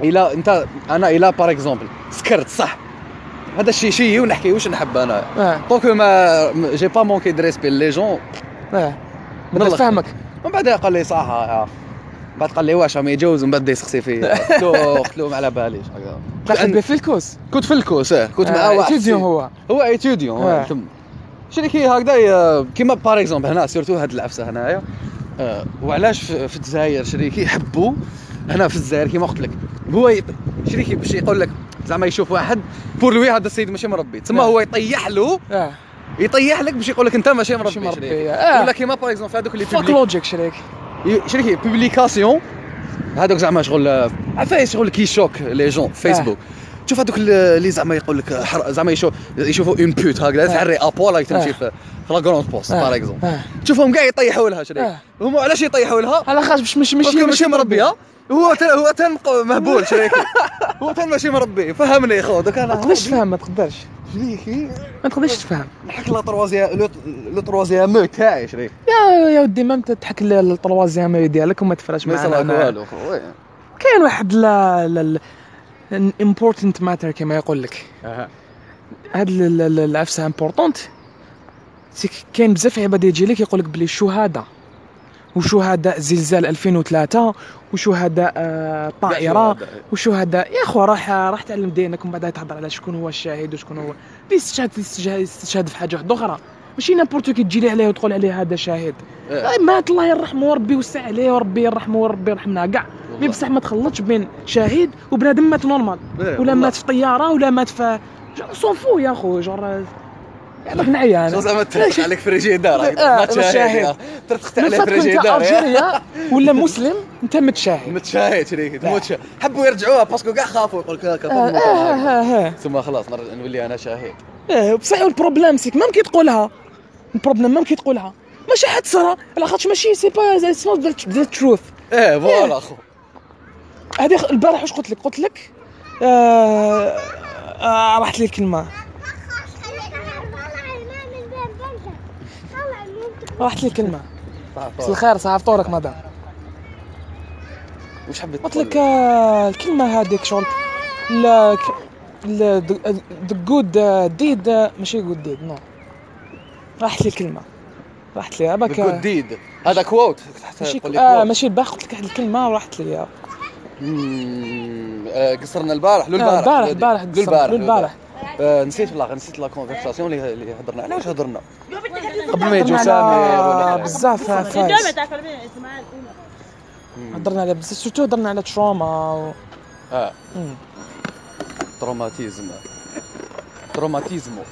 إلى انت أنا إلى par exemple سكرت صح. هذا الشيء شيء ونحكي واش نحب أنا. donc ما j'ai pas manqué de respect les gens آه. بدأت نلقى. فاهمك ومن بعد قال لي صح يا بعد قال لي واش راهم يتجوز ومن بعد بدا يسقسي فيا قلت له قلت له ما على باليش دخل في الكوس. كنت في الكوس آه. كنت مع آه، واحد étudiant سي- هو. هو étudiant آه. تم شريكي هكذا كيما par exemple هنا surtout هاد العفسة هنايا. آه، وعلاش في الجزائر شريكي يحبوا؟ هنا في الجزائر كيما قلت لك. هو شريكي باش يقول لك زعما يشوف واحد بور لوي هذا السيد ماشي مربي تسمى آه. هو يطيح له آه يطيح لك باش يقول لك انت ماشي مربي مربي،. آه. ولا كيما بار اكزومبل هذوك اللي فاك لوجيك شريك شريكي بوبليكاسيون هذوك زعما شغل عفايس شغل كي شوك لي جون فيسبوك شوف هذوك اللي زعما يقول لك زعما يشوف يشوفوا اون بوت هكذا تعري ابولا تمشي آه. في la Grande Poste. par exemple تشوفهم كاع يطيحوا لها شريك آه. هم علاش يطيحوا لها؟ على خاطر باش مش ماشي ماشي ماشي مربيه هو تن هو تن مهبول شريكي *laughs* هو تن ماشي مربي. فهمني خو دوك ما أنا تقدرش تفهم ما تقدرش. شريكي ما تقدرش تفهم. نحك la troisième le troisième تاعي شريك يا يا ودي ما تحك ال troisième ديالك وما تفرش ما يصلك أنا. والو خويا كاين واحد لا لا important matter كما يقول لك. هاد ال- ال- العفسة importante كاين بزاف عباد يجي لك يقول لك بلي الشهداء وشهداء زلزال 2003 وشهداء آه، طائرة شهداء. وشهداء يا اخو راح راح تعلم دينك ومن بعد تهضر على شكون هو الشاهد وشكون هو. دي استشهاد استشهاد استشهاد في حاجة واحدة أخرى. ماشي n'importe qui تجي لي عليه وتقول عليه هذا شاهد. إيه. آه، مات الله يرحمه وربي يوسع عليه وربي يرحمه وربي يرحمنا. كاع mais بصح ما تخلطش بين شاهد وبنادم مات normal. إيه، ولا. مات في طيارة ولا مات في سون فو يا خو جور يعطيك نعيا أنا زعما ترتق عليك فريجيدار *laughs* آه، ما تشاهد. من عليه فريجيدار يا. ألجيريا ولا مسلم أنت متشاهد. متشاهد شريك. تموت حبوا يرجعوها. باسكو كاع خافوا. يقول لك آه، آه،. ثم خلاص نولي أنا شاهد. آه بصح البروبليم سيك. مام كي تقولها. البروبليم مام كي تقولها. ماشي حد صرا على خاطش ماشي سي با نوت ذا تروث إيه فوالا أخو. هذه البارح واش قلت لك؟ قلت لك آه آه راحت لي الكلمة. راحت لي الكلمة. بس الخير صحاب طورك مدام وش حبيت قلت لك آه الكلمة هذيك شغل. لا جود ديد ماشي جود ديد نو راحت لي الكلمة. راحت لي. هباك جود ديد هذا كوت ماشي آه. ماشي البارح قلت لك واحد الكلمة وراحت لي. آه، قصرنا البارح لو آه، البارح البارح لو البارح البارح لو البارح. آه، نسيت والله نسيت la conversation اللي اللي هضرنا على واش هضرنا قبل ما يجوا سامر ولا بزاف فايز. هضرنا على بزاف surtout هضرنا على trauma و... آه. traumatisme traumatisme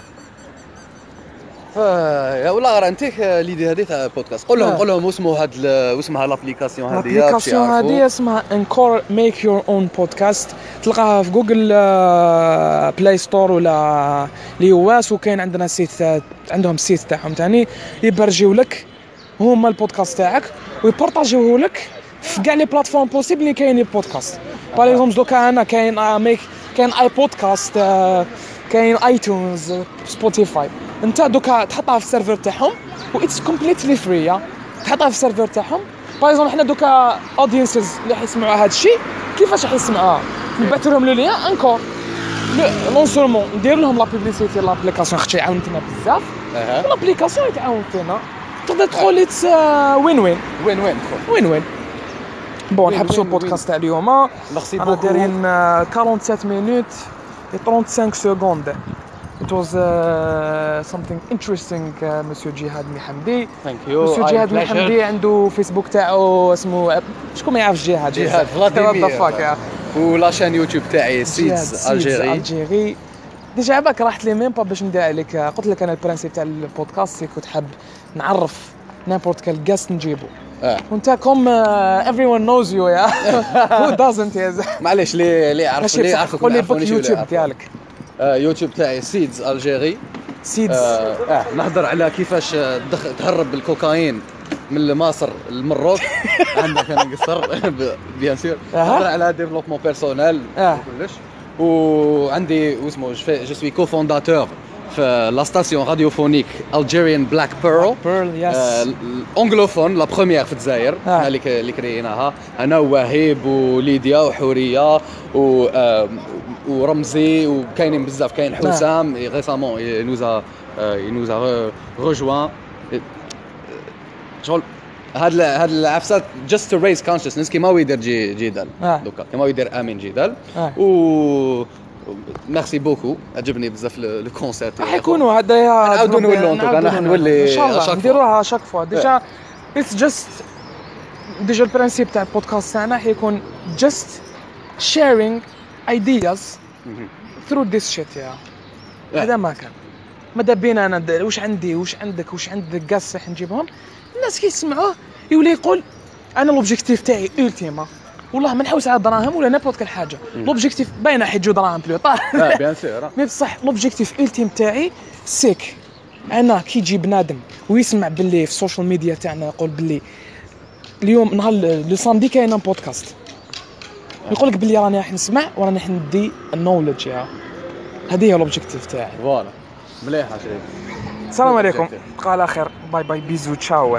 فا ولا غير انتيك l'idée هذه تاع البودكاست. قول لهم آه. قول لهم واسمو هاد واسمها l'application هذه ال application هذه اسمها Anchor make your own podcast تلقاها في جوجل آه، Play Store ولا اللي iOS وكاين عندنا site آه، عندهم ال site تاعهم تاني. يبرجيو لك هما البودكاست تاعك ويبارطاجيوه لك في كاع les plateformes possibles اللي كاينين podcast. par exemple دوكا أنا كاين آه، make كاين اي بودكاست آه، كاين iTunes Spotify انت دوكا تحطها في ال serveur تاعهم و it's completely free تحطها في ال serveur تاعهم. par exemple حنا دوكا audiences اللي حيسمعوا هذا الشيء كيفاش حيسمعوها؟ نبعث لهم le lien Anchor non seulement ندير لهم la publicité l'application خاطر يعاونتنا بزاف l'application يتعاون فينا تقدر تدخل it's win win win win win win Bon نحبسوا البودكاست تاع اليوم ميرسي أنا دايرين آه، 47 minutes et 35 secondes. It was uh, something interesting, uh, Monsieur Jihad Mihamdi. Thank you Monsieur Jihad Mihamdi عنده فيسبوك تاعو اسمه شكون ما يعرفش جهاد؟ جهاد What the فلاديمير fuck ولا chaîne YouTube تاعي سيدز Algérie. Algérie. déjà عباك راحت لي même pas باش ندير عليك قلت لك أنا ال principe تاع البودكاست c'est كنت حاب نعرف n'importe quel guest نجيبو. آه. وانت comme everyone knows you yeah who doesn't yeah معليش لي لي يعرف ماشي لي يعرفك قول لي بوك يوتيوب. ديالك. آه، يوتيوب تاعي سيدز Algérie سيدز آه آه، نهضر على كيفاش آه، دخ- تهرب الكوكايين من مصر للمروك *laughs* عندك أنا نقصر bien sûr. نهضر على développement personnel آه. كلش وعندي واسمه je suis co-fondateur في la station radiophonique algérienne Black Pearl Pearl yes ال anglophone la première في الجزائر. آه. إحنا اللي كريناها. أنا ووهيب وليديا وحورية و آه، ورمزي وكاينين بزاف كاين حسام récemment nous a nous a rejoint شغل هاد هاد العفسات just to raise consciousness كيما هو يدير جي آه. دوكا كيما هو يدير آمين جدال آه. و merci beaucoup. عجبني بزاف le concept راح يكونوا هذايا نعاودوا نولوا أنا حنولي إن شاء الله. نديروها chaque fois. déjà it's just déjà ال principe تاع البودكاست تاعنا حيكون just ideas through this shit yeah هذا ما كان. ماذا بينا أنا؟ واش عندي؟ واش عندك؟ واش عندك كاع صح نجيبهم؟ الناس كيسمعوه يولي يقول أنا l'objectif تاعي ultime والله ما نحوس على دراهم ولا n'importe quelle حاجة. l'objectif باينه حيجو دراهم plus tard آه bien sûr *laughs* mais بصح l'objectif ultime تاعي c'est que أنا كي يجي بنادم ويسمع باللي في ال social media تاعنا يقول باللي اليوم نهار le samedi كاين بودكاست يقول لك باللي راني راح نسمع وراني راح ندي ال knowledge yeah. هذه هي l'objectif تاعي. Voilà. مليحه شريف السلام عليكم. بقى على خير bye bye bisou ciao